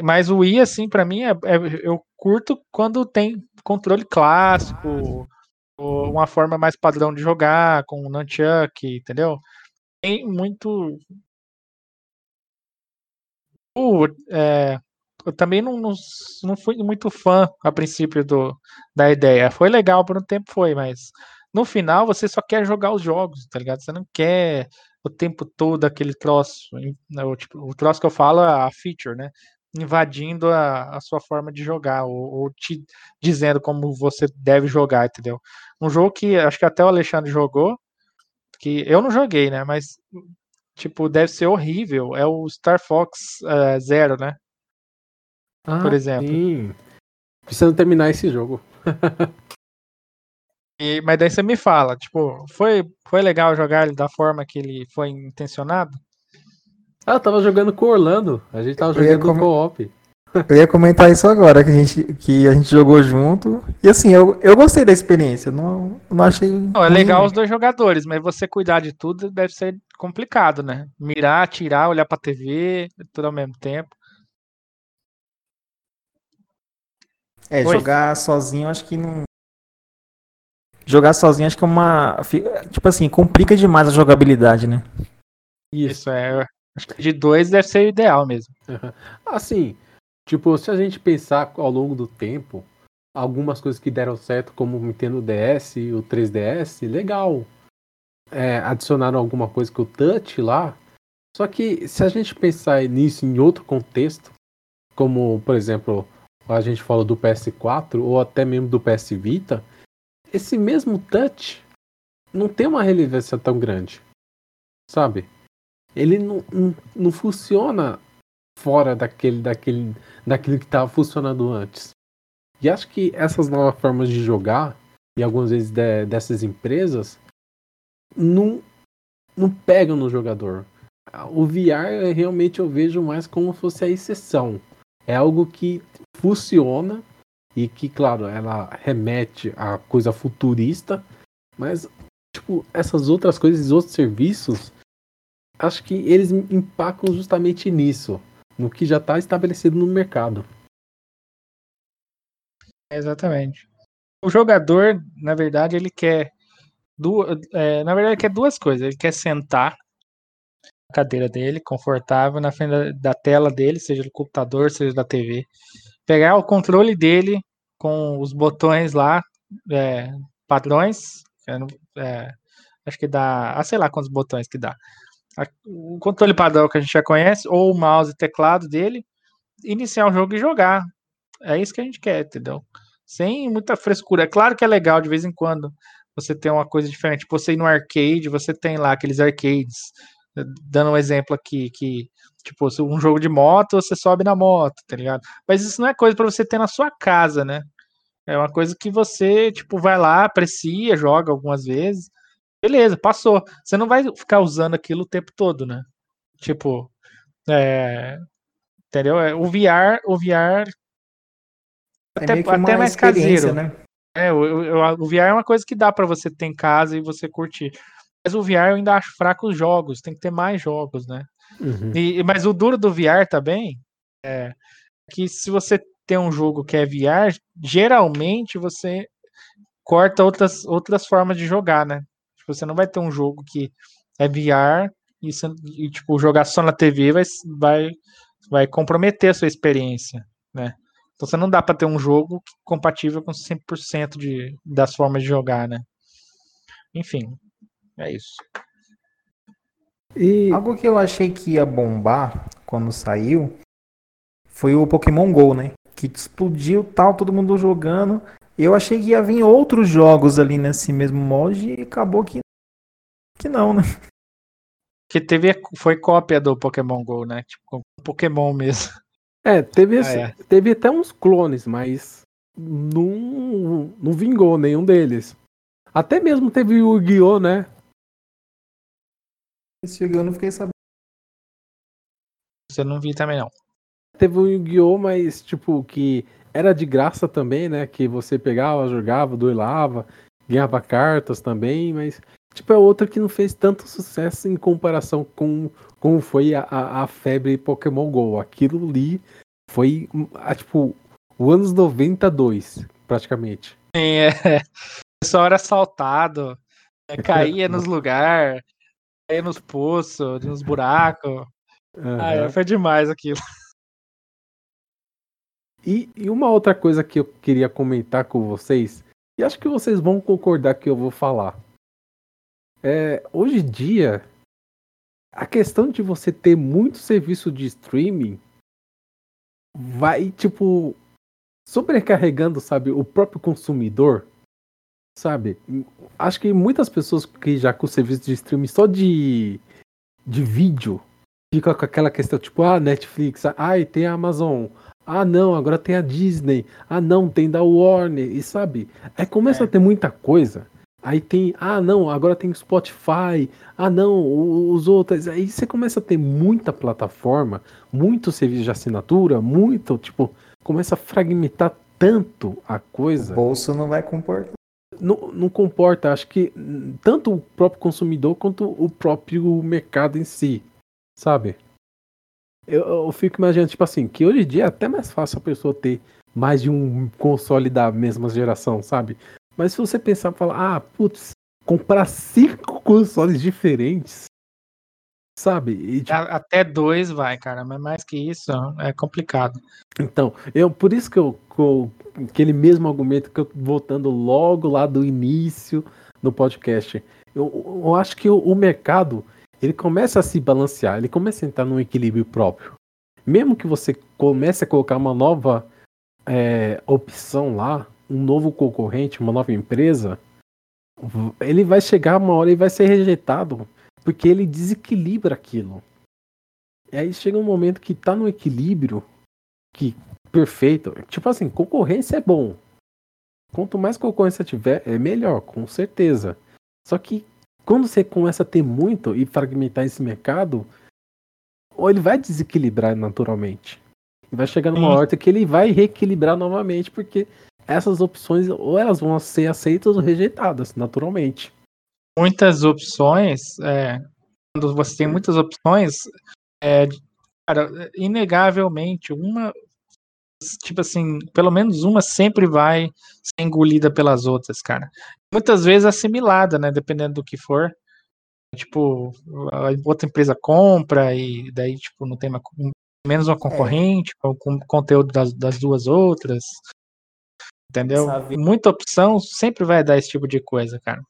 mas o Wii, assim, pra mim, é, é- eu curto quando tem controle clássico, uma forma mais padrão de jogar, com o Nunchuck, entendeu? Tem muito. Uh, é, eu também não, não, não fui muito fã a princípio do, da ideia. Foi legal por um tempo, foi, mas no final você só quer jogar os jogos, tá ligado? Você não quer o tempo todo aquele troço. né, O, tipo, o troço que eu falo a feature, né? Invadindo a, a sua forma de jogar, ou, ou te dizendo como você deve jogar, entendeu? Um jogo que acho que até o Alexandre jogou, que eu não joguei, né? Mas, tipo, deve ser horrível. É o Star Fox eh, Zero, né? Ah, Por exemplo. Sim. Precisando terminar esse jogo. E, mas daí você me fala, tipo, foi, foi legal jogar ele da forma que ele foi intencionado? Ah, eu tava jogando com o Orlando. A gente tava Eu jogando come- co-op. Eu ia comentar isso agora, que a gente, que a gente jogou junto. E assim, eu, eu gostei da experiência. Não, não achei. Não, é legal os dois jogadores, mas você cuidar de tudo deve ser complicado, né? Mirar, tirar, olhar pra TV, tudo ao mesmo tempo. É, Oi. jogar sozinho acho que não. Jogar sozinho acho que é uma. Tipo assim, complica demais a jogabilidade, né? Isso. Isso é. Acho que de dois deve ser o ideal mesmo. Assim, tipo, se a gente pensar ao longo do tempo, algumas coisas que deram certo, como o Nintendo DS e o 3DS, legal. É, adicionaram alguma coisa com o Touch lá. Só que se a gente pensar nisso em outro contexto, como, por exemplo, a gente fala do PS4 ou até mesmo do PS Vita, esse mesmo Touch não tem uma relevância tão grande. Sabe? Ele não, não, não funciona fora daquele, daquele, daquilo que estava funcionando antes. E acho que essas novas formas de jogar, e algumas vezes de- dessas empresas, não, não pegam no jogador. O VR realmente eu vejo mais como se fosse a exceção. É algo que funciona e que, claro, ela remete a coisa futurista, mas tipo, essas outras coisas, esses outros serviços, acho que eles empacam justamente nisso, no que já está estabelecido no mercado. Exatamente. O jogador, na verdade, ele quer. Du... é, na verdade, ele quer duas coisas. Ele quer sentar cadeira dele, confortável, na frente da, tela dele, seja do computador, seja da TV. Pegar o controle dele com os botões lá, é, padrões. é, acho que dá. Ah, sei lá quantos botões que dá. O controle padrão que a gente já conhece, ou o mouse e teclado dele, iniciar o jogo e jogar. É isso que a gente quer, entendeu? Sem muita frescura. É claro que é legal de vez em quando você ter uma coisa diferente. Tipo, Você ir no arcade, você tem lá aqueles arcades. Dando um exemplo aqui, que, tipo, um jogo de moto, você sobe na moto, tá ligado? Mas isso não é coisa pra você ter na sua casa, né? É uma coisa que você, tipo, vai lá, aprecia, joga algumas vezes. Beleza, passou. Você não vai ficar usando aquilo o tempo todo, né? Tipo, é, entendeu? É, O VR, o VR É até, até mais caseiro. né? É, o, o- o VR é uma coisa que dá pra você ter em casa e você curtir. Mas o VR eu ainda acho fraco os jogos, tem que ter mais jogos, né? Uhum. E, mas o duro do VR também é que se você tem um jogo que é VR, geralmente você corta outras, outras formas de jogar, né? Tipo, Você não vai ter um jogo que é VR e, e, tipo, jogar só na TV vai, vai, vai comprometer a sua experiência, né? Então você não dá pra ter um jogo compatível com 100% de, das formas de jogar, né? Enfim, é isso. E Algo que eu achei que ia bombar quando saiu foi o Pokémon GO, né? Que explodiu tal, todo mundo jogando. Eu achei que ia vir outros jogos ali nesse mesmo molde e acabou que, que não, né? Que teve, foi cópia do Pokémon GO, né? Tipo, Pokémon mesmo. é, teve, Ah, é. teve até uns clones, mas não, não vingou nenhum deles. Até mesmo teve o Yu-Gi-Oh, né? Esse jogo eu não fiquei sabendo. Você não vi também, não. Teve o Yu-Gi-Oh, mas tipo, que era de graça também, né? Que você pegava, jogava, duelava, ganhava cartas também, mas tipo, é outra que não fez tanto sucesso em comparação com como foi a, a, a febre Pokémon GO. Aquilo ali foi, a, tipo, o anos 92, praticamente. Sim, é. O pessoal era assaltado, é, caía nos lugares, caía nos poços, nos buracos. Ah, é, foi demais aquilo. E, e uma outra coisa que eu queria comentar com vocês, e acho que vocês vão concordar que eu vou falar. É, hoje em dia, a questão de você ter muito serviço de streaming vai, tipo, sobrecarregando, sabe, o próprio consumidor, sabe? Acho que muitas pessoas que já com serviço de streaming só de, de vídeo fica com aquela questão, tipo, ah, Netflix, ai, tem a Amazon, ah, não, agora tem a Disney. Ah, não, tem da Warner. E sabe? Aí começa É. a ter muita coisa. Aí tem, ah, não, agora tem Spotify. Ah, não, o- os outros. Aí você começa a ter muita plataforma, muito serviço de assinatura, muito, tipo, começa a fragmentar tanto a O coisa. bolso não vai comportar. Não, não comporta, acho que tanto o próprio consumidor quanto o próprio mercado em si, sabe? Eu, eu fico imaginando, tipo assim, que hoje em dia é até mais fácil a pessoa ter mais de um console da mesma geração, sabe? Mas se você pensar e falar, ah, putz, comprar cinco consoles diferentes, sabe? E, tipo... Até dois vai, cara, mas mais que isso é complicado. Então, eu por isso que eu, que eu aquele mesmo argumento que eu voltando logo lá do início do podcast, eu, eu acho que o, o mercado ele começa a se balancear, ele começa a entrar num equilíbrio próprio. Mesmo que você comece a colocar uma nova é, opção lá, um novo concorrente, uma nova empresa, ele vai chegar uma hora e vai ser rejeitado, porque ele desequilibra aquilo. E aí chega um momento que tá no equilíbrio, que perfeito. Tipo assim, concorrência é bom. Quanto mais concorrência tiver, é melhor, com certeza. Só que quando você começa a ter muito e fragmentar esse mercado, ou ele vai desequilibrar naturalmente. E vai chegar numa horta que ele vai reequilibrar novamente, porque essas opções ou elas vão ser aceitas ou rejeitadas, naturalmente. Muitas opções, é, quando você tem muitas opções, é, cara, inegavelmente, uma, tipo assim, pelo menos uma sempre vai ser engolida pelas outras, cara. Muitas vezes assimilada, né? Dependendo do que for. Tipo, a outra empresa compra e daí, tipo, não tem uma, menos uma é. concorrente é. com, conteúdo das, das duas outras. Entendeu? Sabe. Muita opção sempre vai dar esse tipo de coisa, cara.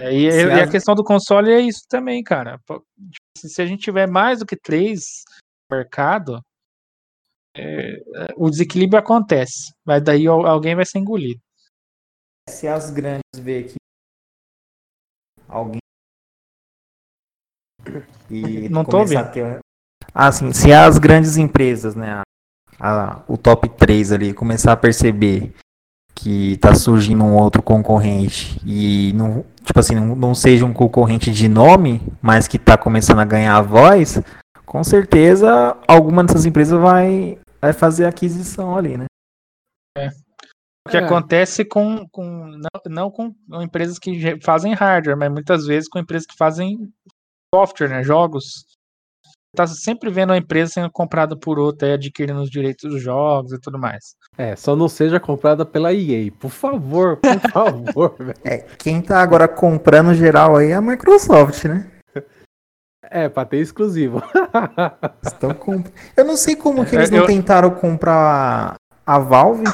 É, e, e a questão do console é isso também, cara. Tipo, se a gente tiver mais do que três no mercado, é, o desequilíbrio acontece, mas daí alguém vai ser engolido. Se as grandes vê que alguém e não tô vendo. Ter... Ah, sim, se as grandes empresas, né, a, a, o top 3 ali começar a perceber que tá surgindo um outro concorrente e não, tipo assim, não, não seja um concorrente de nome, mas que tá começando a ganhar voz, com certeza alguma dessas empresas vai vai fazer a aquisição ali, né? É. O que é. acontece com, com não, não, com empresas que fazem hardware, mas muitas vezes com empresas que fazem software, né, jogos. Tá sempre vendo a empresa sendo comprada por outra e adquirindo os direitos dos jogos e tudo mais. É, só não seja comprada pela EA, por favor, por favor. é, quem tá agora comprando geral aí é a Microsoft, né? É, pra ter exclusivo. Estão comp... Eu não sei como que eles é, não eu... tentaram comprar a Valve.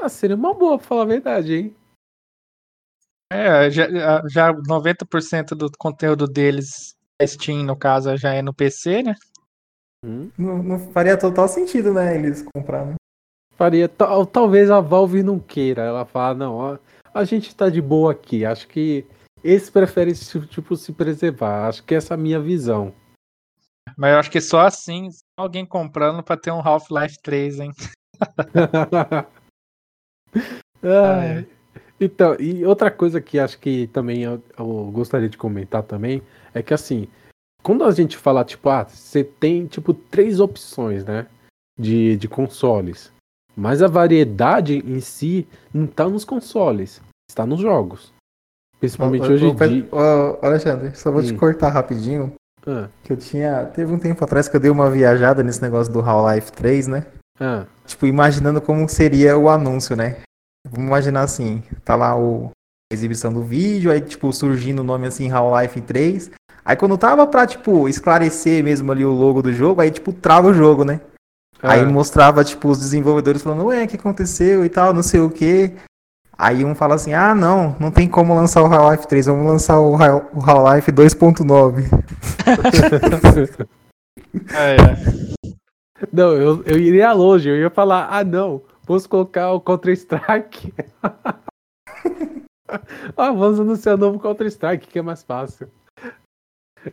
Ah, seria uma boa, pra falar a verdade, hein? É, já, já 90% do conteúdo deles, Steam, no caso, já é no PC, né? Hum. Não, não, faria total sentido, né, eles comprarem. Faria. Tal, talvez a Valve não queira. Ela fala, não, a gente tá de boa aqui. Acho que esse prefere tipo se preservar. Acho que essa é a minha visão. Mas eu acho que só assim, só alguém comprando para ter um Half-Life 3, hein? ah, é. Então, e outra coisa que acho que também eu, eu, gostaria de comentar também é que assim, quando a gente fala, tipo, ah, você tem tipo três opções, né? De, de consoles. Mas a variedade em si não está nos consoles, está nos jogos. Principalmente hoje em dia. Alexandre, só vou hum. te cortar rapidinho. Ah. Que eu tinha. Teve um tempo atrás que eu dei uma viajada nesse negócio do Half-Life 3, né? Ah. Tipo, imaginando como seria o anúncio, né? Vamos imaginar assim, tá lá o a exibição do vídeo, aí tipo surgindo o nome assim Half-Life 3. Aí quando tava pra, tipo, esclarecer mesmo ali o logo do jogo, aí tipo trava o jogo, né? Ah. Aí mostrava, tipo, os desenvolvedores falando, ué, o que aconteceu e tal, não sei o que. Aí um fala assim: ah, não, não tem como lançar o Half-Life 3, vamos lançar o Half-Life 2.9. é, é. Não, eu, eu iria longe, eu ia falar: ah, não, vamos colocar o Counter-Strike. ah, vamos anunciar o novo Counter-Strike, que é mais fácil.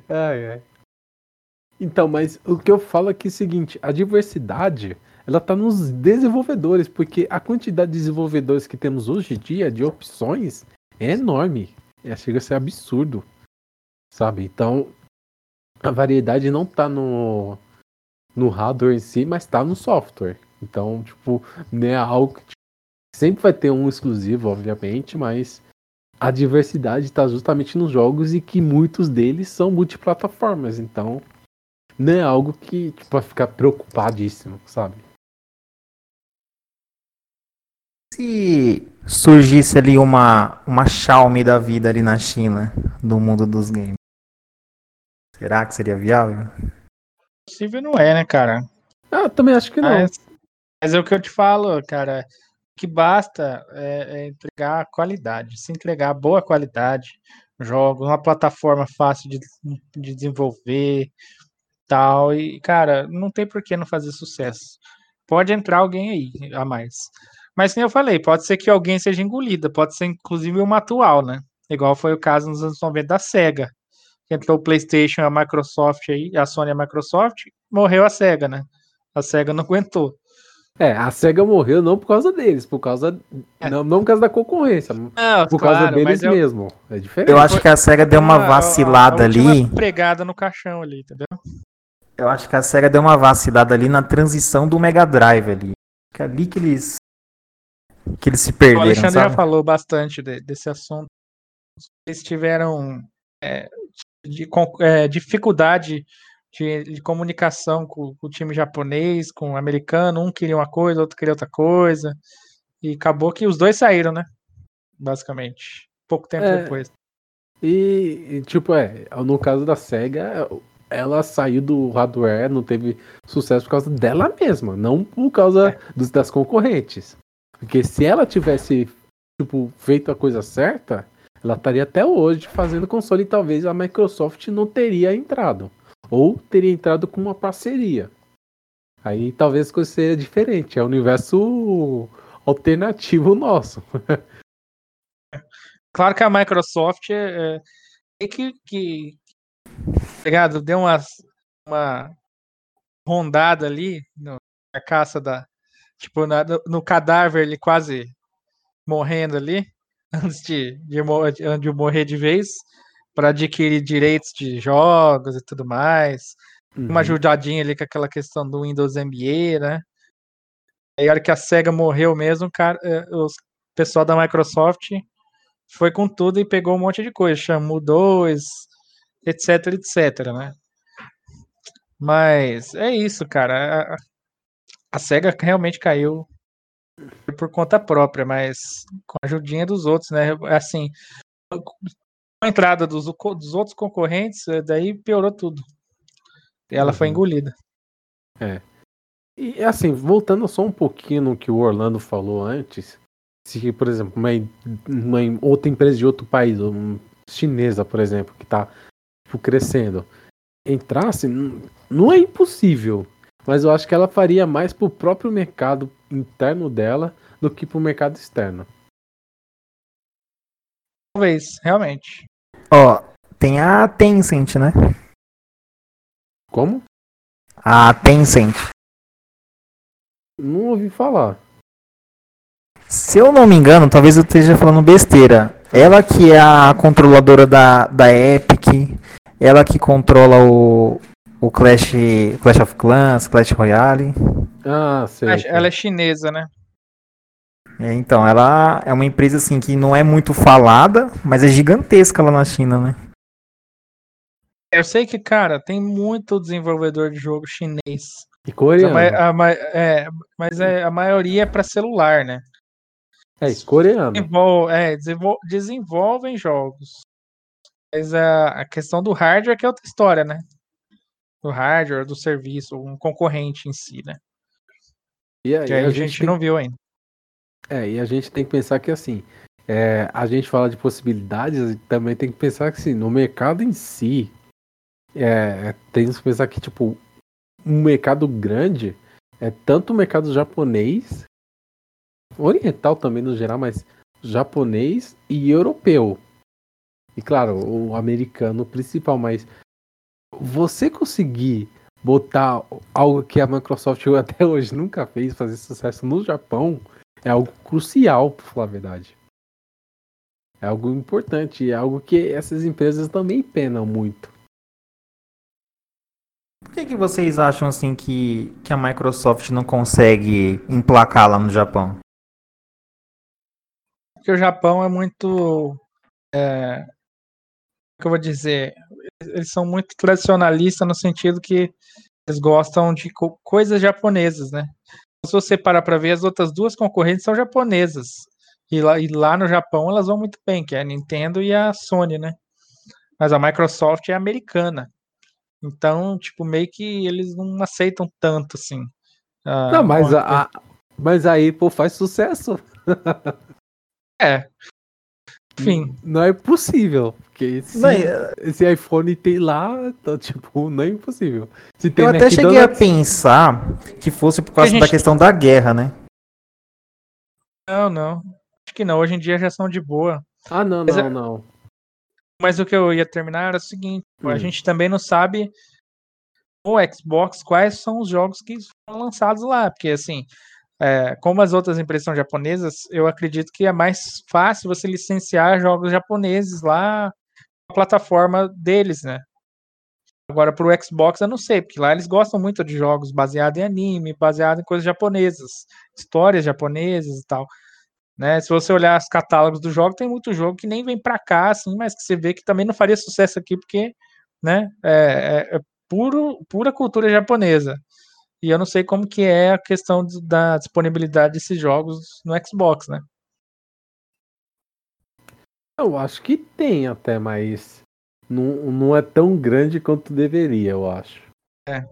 Ai, ai. Então, mas o que eu falo aqui é o seguinte: a diversidade ela está nos desenvolvedores, porque a quantidade de desenvolvedores que temos hoje em dia, de opções, é enorme. É, chega a ser absurdo, sabe? Então, a variedade não está no, no hardware em si, mas está no software. Então, tipo, não é algo que Sempre vai ter um exclusivo, obviamente, mas a diversidade está justamente nos jogos e que muitos deles são multiplataformas. Então, não é algo que tipo, vai ficar preocupadíssimo, sabe? Se surgisse ali uma, uma Xiaomi da vida ali na China, do mundo dos games, será que seria viável? Possível não é, né, cara? Ah, também acho que não. Mas, mas é o que eu te falo, cara. Que basta é, é entregar qualidade. Se entregar boa qualidade, jogos, uma plataforma fácil de, de desenvolver, tal. E, cara, não tem por que não fazer sucesso. Pode entrar alguém aí a mais. Mas, como eu falei, pode ser que alguém seja engolida, pode ser inclusive uma atual, né? Igual foi o caso nos anos 90 da SEGA. Entrou o PlayStation, a Microsoft aí, a Sony e a Microsoft, morreu a SEGA, né? A SEGA não aguentou. É, a SEGA morreu não por causa deles, por causa. É. Não, não por causa da concorrência. Não, por claro, causa deles eu, mesmo. É diferente. Eu acho que a SEGA deu uma vacilada a, a, a ali. pregada no caixão ali, entendeu? Eu acho que a SEGA deu uma vacilada ali na transição do Mega Drive ali. Que é ali que eles. que eles se perderam. O Alexandre sabe? já falou bastante de, desse assunto. Eles tiveram é, de, é, dificuldade de, de comunicação com, com, o time japonês, com o americano. Um queria uma coisa, outro queria outra coisa. E acabou que os dois saíram, né? Basicamente. Pouco tempo é, depois. E, e, tipo, é, no caso da SEGA, ela saiu do hardware, não teve sucesso por causa dela mesma, não por causa é. dos, das concorrentes. Porque se ela tivesse, tipo, feito a coisa certa, ela estaria até hoje fazendo console e talvez a Microsoft não teria entrado. Ou teria entrado com uma parceria. Aí talvez a coisa seria diferente. É o universo alternativo nosso. claro que a Microsoft é, é que, que, Ligado? Deu uma, uma rondada ali no, na caça da. Tipo, na, no cadáver ele quase morrendo ali, antes de, de, de morrer de vez, para adquirir direitos de jogos e tudo mais. Uhum. Uma ajudadinha ali com aquela questão do Windows MBA, né? Aí a hora que a SEGA morreu mesmo, cara, eh, os pessoal da Microsoft foi com tudo e pegou um monte de coisa. Chamou 2, etc, etc, né? Mas é isso, cara. A, a SEGA realmente caiu por conta própria, mas com a ajudinha dos outros, né? Assim, a entrada dos, dos outros concorrentes, eh, daí piorou tudo. E ela uhum. foi engolida. É. E assim, voltando só um pouquinho no que o Orlando falou antes, se, por exemplo, uma, uma outra empresa de outro país, uma chinesa, por exemplo, que está tipo, crescendo, entrasse, não é impossível. Mas eu acho que ela faria mais pro próprio mercado interno dela do que pro mercado externo. Talvez, realmente. Ó, tem a Tencent, né? Como? A Tencent. Não ouvi falar. Se eu não me engano, talvez eu esteja falando besteira. Ela que é a controladora da, da Epic, ela que controla o, o Clash, Clash of Clans, Clash Royale. Ah, sei. Ela é chinesa, né? É, então, ela é uma empresa assim que não é muito falada, mas é gigantesca lá na China, né? Eu sei que, cara, tem muito desenvolvedor de jogo chinês. E coreano. A, a, é, mas é, a maioria é para celular, né? É, coreano. Desenvol, é, desenvolvem jogos. Mas a, a questão do hardware que é outra história, né? Do hardware, do serviço, um concorrente em si, né? E aí, que a, a, gente, gente não viu ainda. É, e a gente tem que pensar que assim, é, a gente fala de possibilidades também tem que pensar que assim, no mercado em si, é, tem que pensar que tipo, um mercado grande é tanto o mercado japonês, oriental também no geral, mas japonês e europeu. E claro, o americano principal, mas você conseguir botar algo que a Microsoft até hoje nunca fez, fazer sucesso no Japão, é algo crucial, pra falar a verdade. É algo importante, é algo que essas empresas também penam muito. Por que, que vocês acham assim que, que a Microsoft não consegue emplacar lá no Japão? Porque o Japão é muito. É, que eu vou dizer? Eles são muito tradicionalistas no sentido que eles gostam de co coisas japonesas, né? Se você parar para ver, as outras duas concorrentes são japonesas. E lá, e lá no Japão elas vão muito bem, que é a Nintendo e a Sony, né? Mas a Microsoft é americana. Então, tipo, meio que eles não aceitam tanto, assim. não, mas a, a, mas a Apple faz sucesso. é. Enfim. Não é possível. Porque se esse iPhone tem lá, tá, tipo, não é impossível. Se tem eu até cheguei a pensar que fosse por causa gente... da questão da guerra, né? Não, não. Acho que não. Hoje em dia já são de boa. Ah, não, não, é... não. Mas o que eu ia terminar era o seguinte: hum. a gente também não sabe no Xbox quais são os jogos que foram lançados lá, porque assim, é, como as outras empresas são japonesas, eu acredito que é mais fácil você licenciar jogos japoneses lá plataforma deles, né? Agora, para o Xbox, eu não sei, porque lá eles gostam muito de jogos baseados em anime, baseados em coisas japonesas, histórias japonesas e tal. Né? Se você olhar os catálogos do jogo, tem muito jogo que nem vem para cá, assim, mas que você vê que também não faria sucesso aqui, porque né, é, é, é puro, pura cultura japonesa. E eu não sei como que é a questão da disponibilidade desses jogos no Xbox, né? Eu acho que tem até, mas não, não é tão grande quanto deveria, eu acho. É.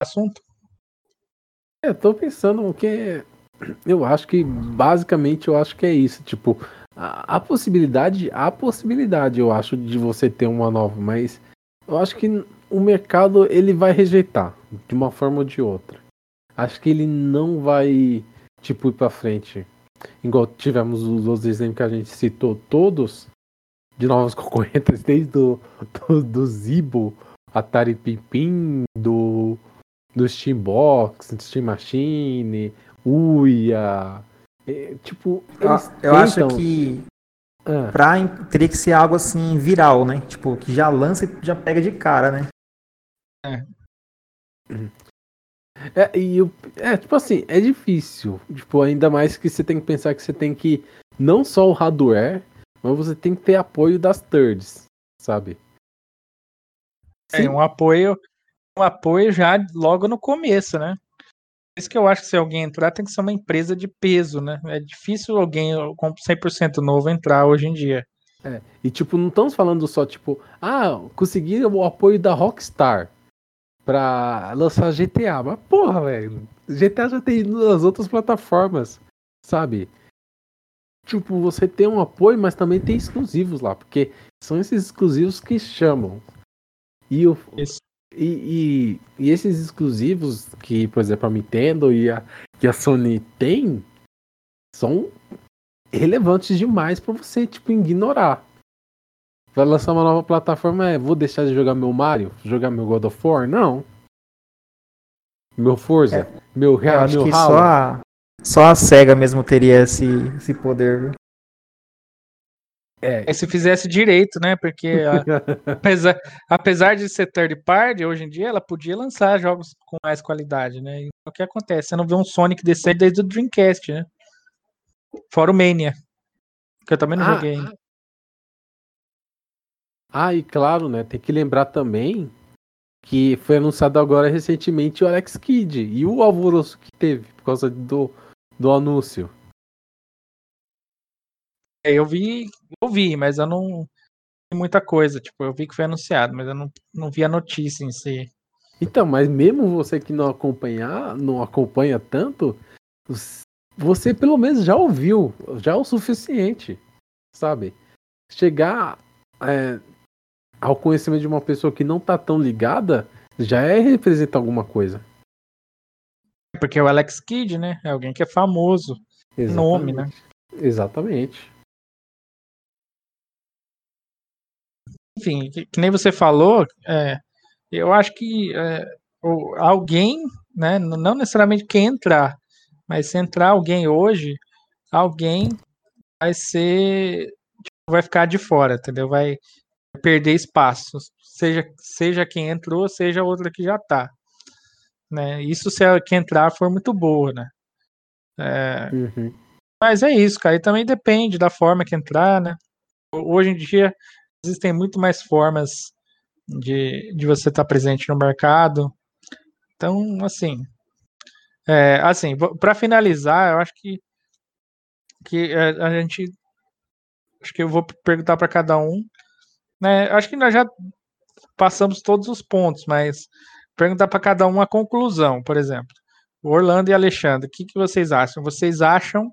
Assunto? É, eu tô pensando o que eu acho que basicamente eu acho que é isso, tipo, a, a, possibilidade, a possibilidade, eu acho, de você ter uma nova, mas eu acho que o mercado ele vai rejeitar de uma forma ou de outra. Acho que ele não vai tipo ir para frente. Igual tivemos os outros exemplos que a gente citou todos de novos concorrentes, desde do, do, do Zibo, Atari Pipim, do do Steambox, Steam Machine, Uia, é, tipo, eu, eu acho que ah. pra, teria que ser algo assim viral, né? Tipo, que já lança e já pega de cara, né? É. É, e eu, é, tipo assim, é difícil. Tipo, ainda mais que você tem que pensar que você tem que. Não só o hardware, mas você tem que ter apoio das thirds, sabe? É, um apoio. Um apoio já logo no começo, né? isso que eu acho que se alguém entrar, tem que ser uma empresa de peso, né? É difícil alguém com 100% novo entrar hoje em dia. É, e tipo, não estamos falando só, tipo, ah, conseguir o apoio da Rockstar pra lançar GTA. Mas porra, velho, GTA já tem nas outras plataformas, sabe? Tipo, você tem um apoio, mas também tem exclusivos lá, porque são esses exclusivos que chamam. E o. E, e, e, esses exclusivos que, por exemplo, a Nintendo e a, que a Sony tem são relevantes demais para você, tipo, ignorar. Vai lançar uma nova plataforma, é, vou deixar de jogar meu Mario, jogar meu God of War? Não. Meu Forza, é, meu Real, acho meu que só a, só a SEGA mesmo teria esse, esse poder, viu? É. Se fizesse direito, né? Porque a, apesar, apesar de ser third party, hoje em dia ela podia lançar jogos com mais qualidade, né? E o que acontece? Você não vê um Sonic descer desde o Dreamcast, né? Fora o Mania. Que eu também não ah, joguei ainda. Ah, e claro, né? Tem que lembrar também que foi anunciado agora recentemente o Alex Kidd e o alvoroço que teve por causa do, do anúncio. É, eu vi, eu vi, mas eu não vi muita coisa. Tipo, eu vi que foi anunciado, mas eu não, não vi a notícia em si. Então, mas mesmo você que não acompanhar, não acompanha tanto, você pelo menos já ouviu, já é o suficiente, sabe? Chegar é, ao conhecimento de uma pessoa que não tá tão ligada, já é representar alguma coisa. Porque é o Alex Kidd, né? É alguém que é famoso. Exatamente. Nome, né? Exatamente. enfim, que, que nem você falou, é, eu acho que é, alguém, né, não necessariamente quem entrar, mas se entrar alguém hoje, alguém vai ser, tipo, vai ficar de fora, entendeu? Vai perder espaço. seja, seja quem entrou, seja outra que já está. Né? Isso se a que entrar for muito boa, né? É, uhum. Mas é isso, cara. E também depende da forma que entrar, né? Hoje em dia existem muito mais formas de, de você estar tá presente no mercado. Então, assim, é, assim, para finalizar, eu acho que que a, é, a gente acho que eu vou perguntar para cada um, né? Acho que nós já passamos todos os pontos, mas perguntar para cada um a conclusão, por exemplo. Orlando e Alexandre, o que, que vocês acham? Vocês acham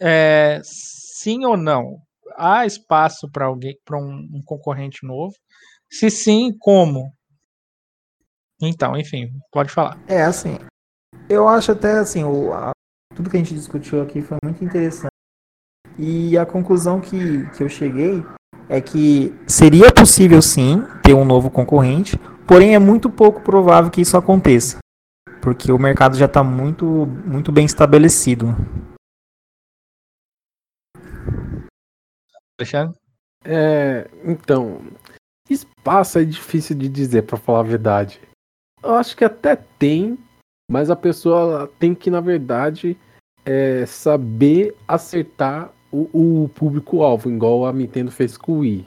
é, sim ou não? Há espaço para alguém, para um, um, concorrente novo? Se sim, como? Então, enfim, pode falar. É assim, eu acho até assim, o, a, tudo que a gente discutiu aqui foi muito interessante. E a conclusão que, que eu cheguei é que seria possível sim ter um novo concorrente, porém é muito pouco provável que isso aconteça, porque o mercado já está muito, muito bem estabelecido. Alexandre? É, então, espaço é difícil de dizer, para falar a verdade. Eu acho que até tem, mas a pessoa tem que, na verdade, é, saber acertar o, o público-alvo, igual a Nintendo fez com o Wii.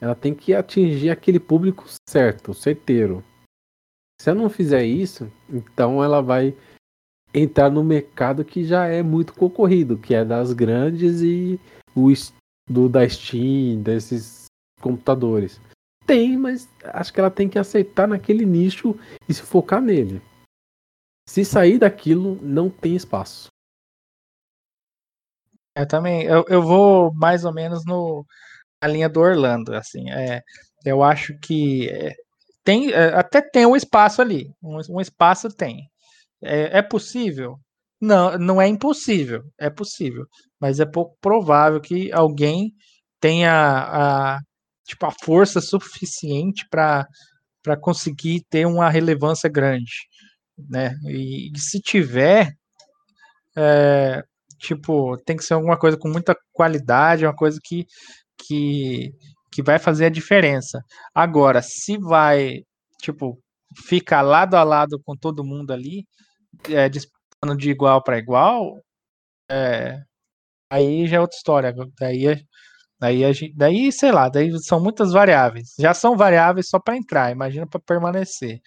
Ela tem que atingir aquele público certo, certeiro. Se ela não fizer isso, então ela vai entrar no mercado que já é muito concorrido, que é das grandes e o do da Steam, desses computadores. Tem, mas acho que ela tem que aceitar naquele nicho e se focar nele. Se sair daquilo, não tem espaço. Eu também, eu, eu vou mais ou menos no, na linha do Orlando, assim, é, eu acho que é, tem, é, até tem um espaço ali, um, um espaço tem. É, é, possível? Não, não é impossível, é possível, mas é pouco provável que alguém tenha a, tipo, a força suficiente para conseguir ter uma relevância grande, né? E, e se tiver, é, tipo, tem que ser alguma coisa com muita qualidade, uma coisa que, que, que vai fazer a diferença. Agora, se vai, tipo, ficar lado a lado com todo mundo ali, é, disputando de igual para igual, é, aí já é outra história. Daí, daí, daí, sei lá, daí são muitas variáveis. Já são variáveis só para entrar, imagina para permanecer,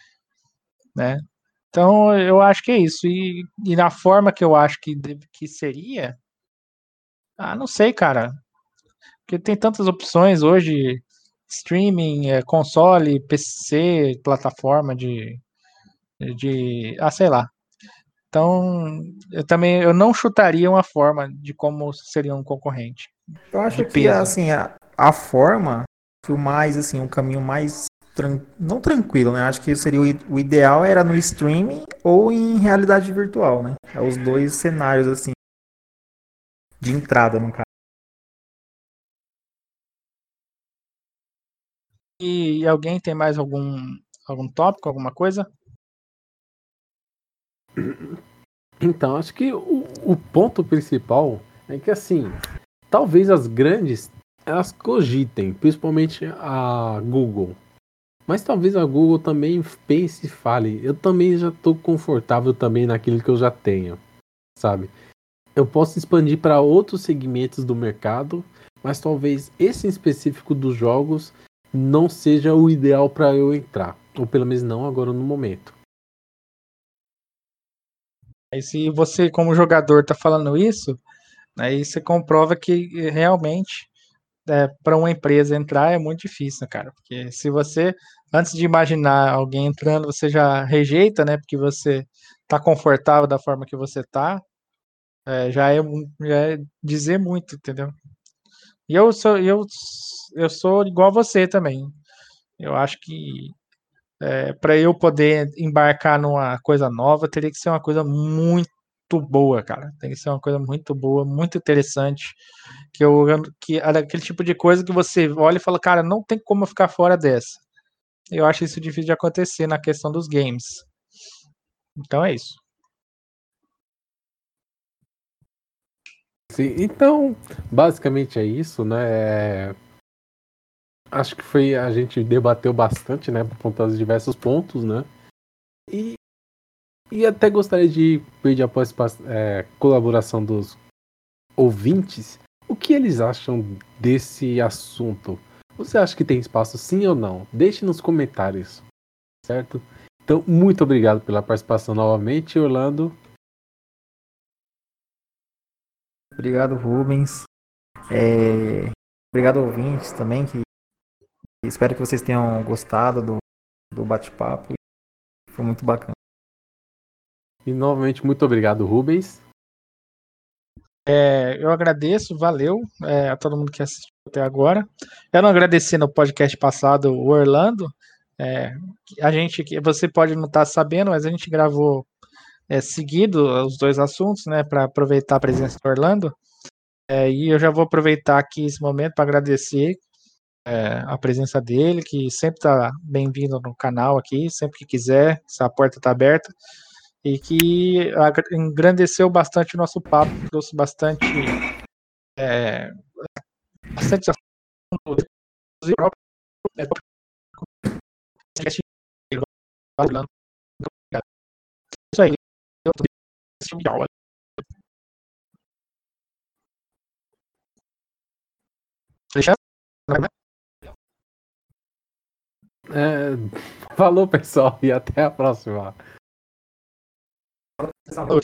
né? Então, eu acho que é isso. E, e na forma que eu acho que, que seria, ah, não sei, cara. Porque tem tantas opções hoje, streaming, é, console, PC, plataforma de, de, ah, sei lá. Então, eu também eu não chutaria uma forma de como seria um concorrente. Eu acho que assim a, a forma o mais assim, um caminho mais tran... não tranquilo, né? Acho que seria o, o ideal era no streaming ou em realidade virtual, né? É os dois cenários assim de entrada no caso. E alguém tem mais algum algum tópico, alguma coisa? Então, acho que o, o ponto principal é que assim, talvez as grandes elas cogitem, principalmente a Google, mas talvez a Google também pense e fale, eu também já estou confortável também naquilo que eu já tenho, sabe? Eu posso expandir para outros segmentos do mercado, mas talvez esse específico dos jogos não seja o ideal para eu entrar, ou pelo menos não agora no momento. Aí se você como jogador está falando isso, aí você comprova que realmente é, para uma empresa entrar é muito difícil, cara. Porque se você, antes de imaginar alguém entrando, você já rejeita, né? Porque você tá confortável da forma que você tá, é, já, é, já é dizer muito, entendeu? E eu sou, eu, eu sou igual você também. Eu acho que é, para eu poder embarcar numa coisa nova, teria que ser uma coisa muito boa, cara. Tem que ser uma coisa muito boa, muito interessante. Que eu que aquele tipo de coisa que você olha e fala, cara, não tem como ficar fora dessa. Eu acho isso difícil de acontecer na questão dos games. Então é isso. Sim, então, basicamente é isso, né? Acho que foi. A gente debateu bastante, né? Por conta dos diversos pontos, né? E, e até gostaria de pedir a é, colaboração dos ouvintes. O que eles acham desse assunto? Você acha que tem espaço sim ou não? Deixe nos comentários, certo? Então, muito obrigado pela participação novamente, Orlando. Obrigado, Rubens. É... Obrigado, ouvintes, também, que espero que vocês tenham gostado do, do bate-papo. Foi muito bacana. E novamente, muito obrigado, Rubens. É, eu agradeço, valeu é, a todo mundo que assistiu até agora. Eu não agradeci no podcast passado o Orlando. É, a gente, você pode não estar sabendo, mas a gente gravou é, seguido os dois assuntos, né, para aproveitar a presença do Orlando. É, e eu já vou aproveitar aqui esse momento para agradecer é, a presença dele, que sempre está bem-vindo no canal aqui, sempre que quiser, essa porta está aberta, e que engrandeceu bastante o nosso papo, trouxe bastante. É, bastante isso aí. É, falou, pessoal, e até a próxima. C'est un peu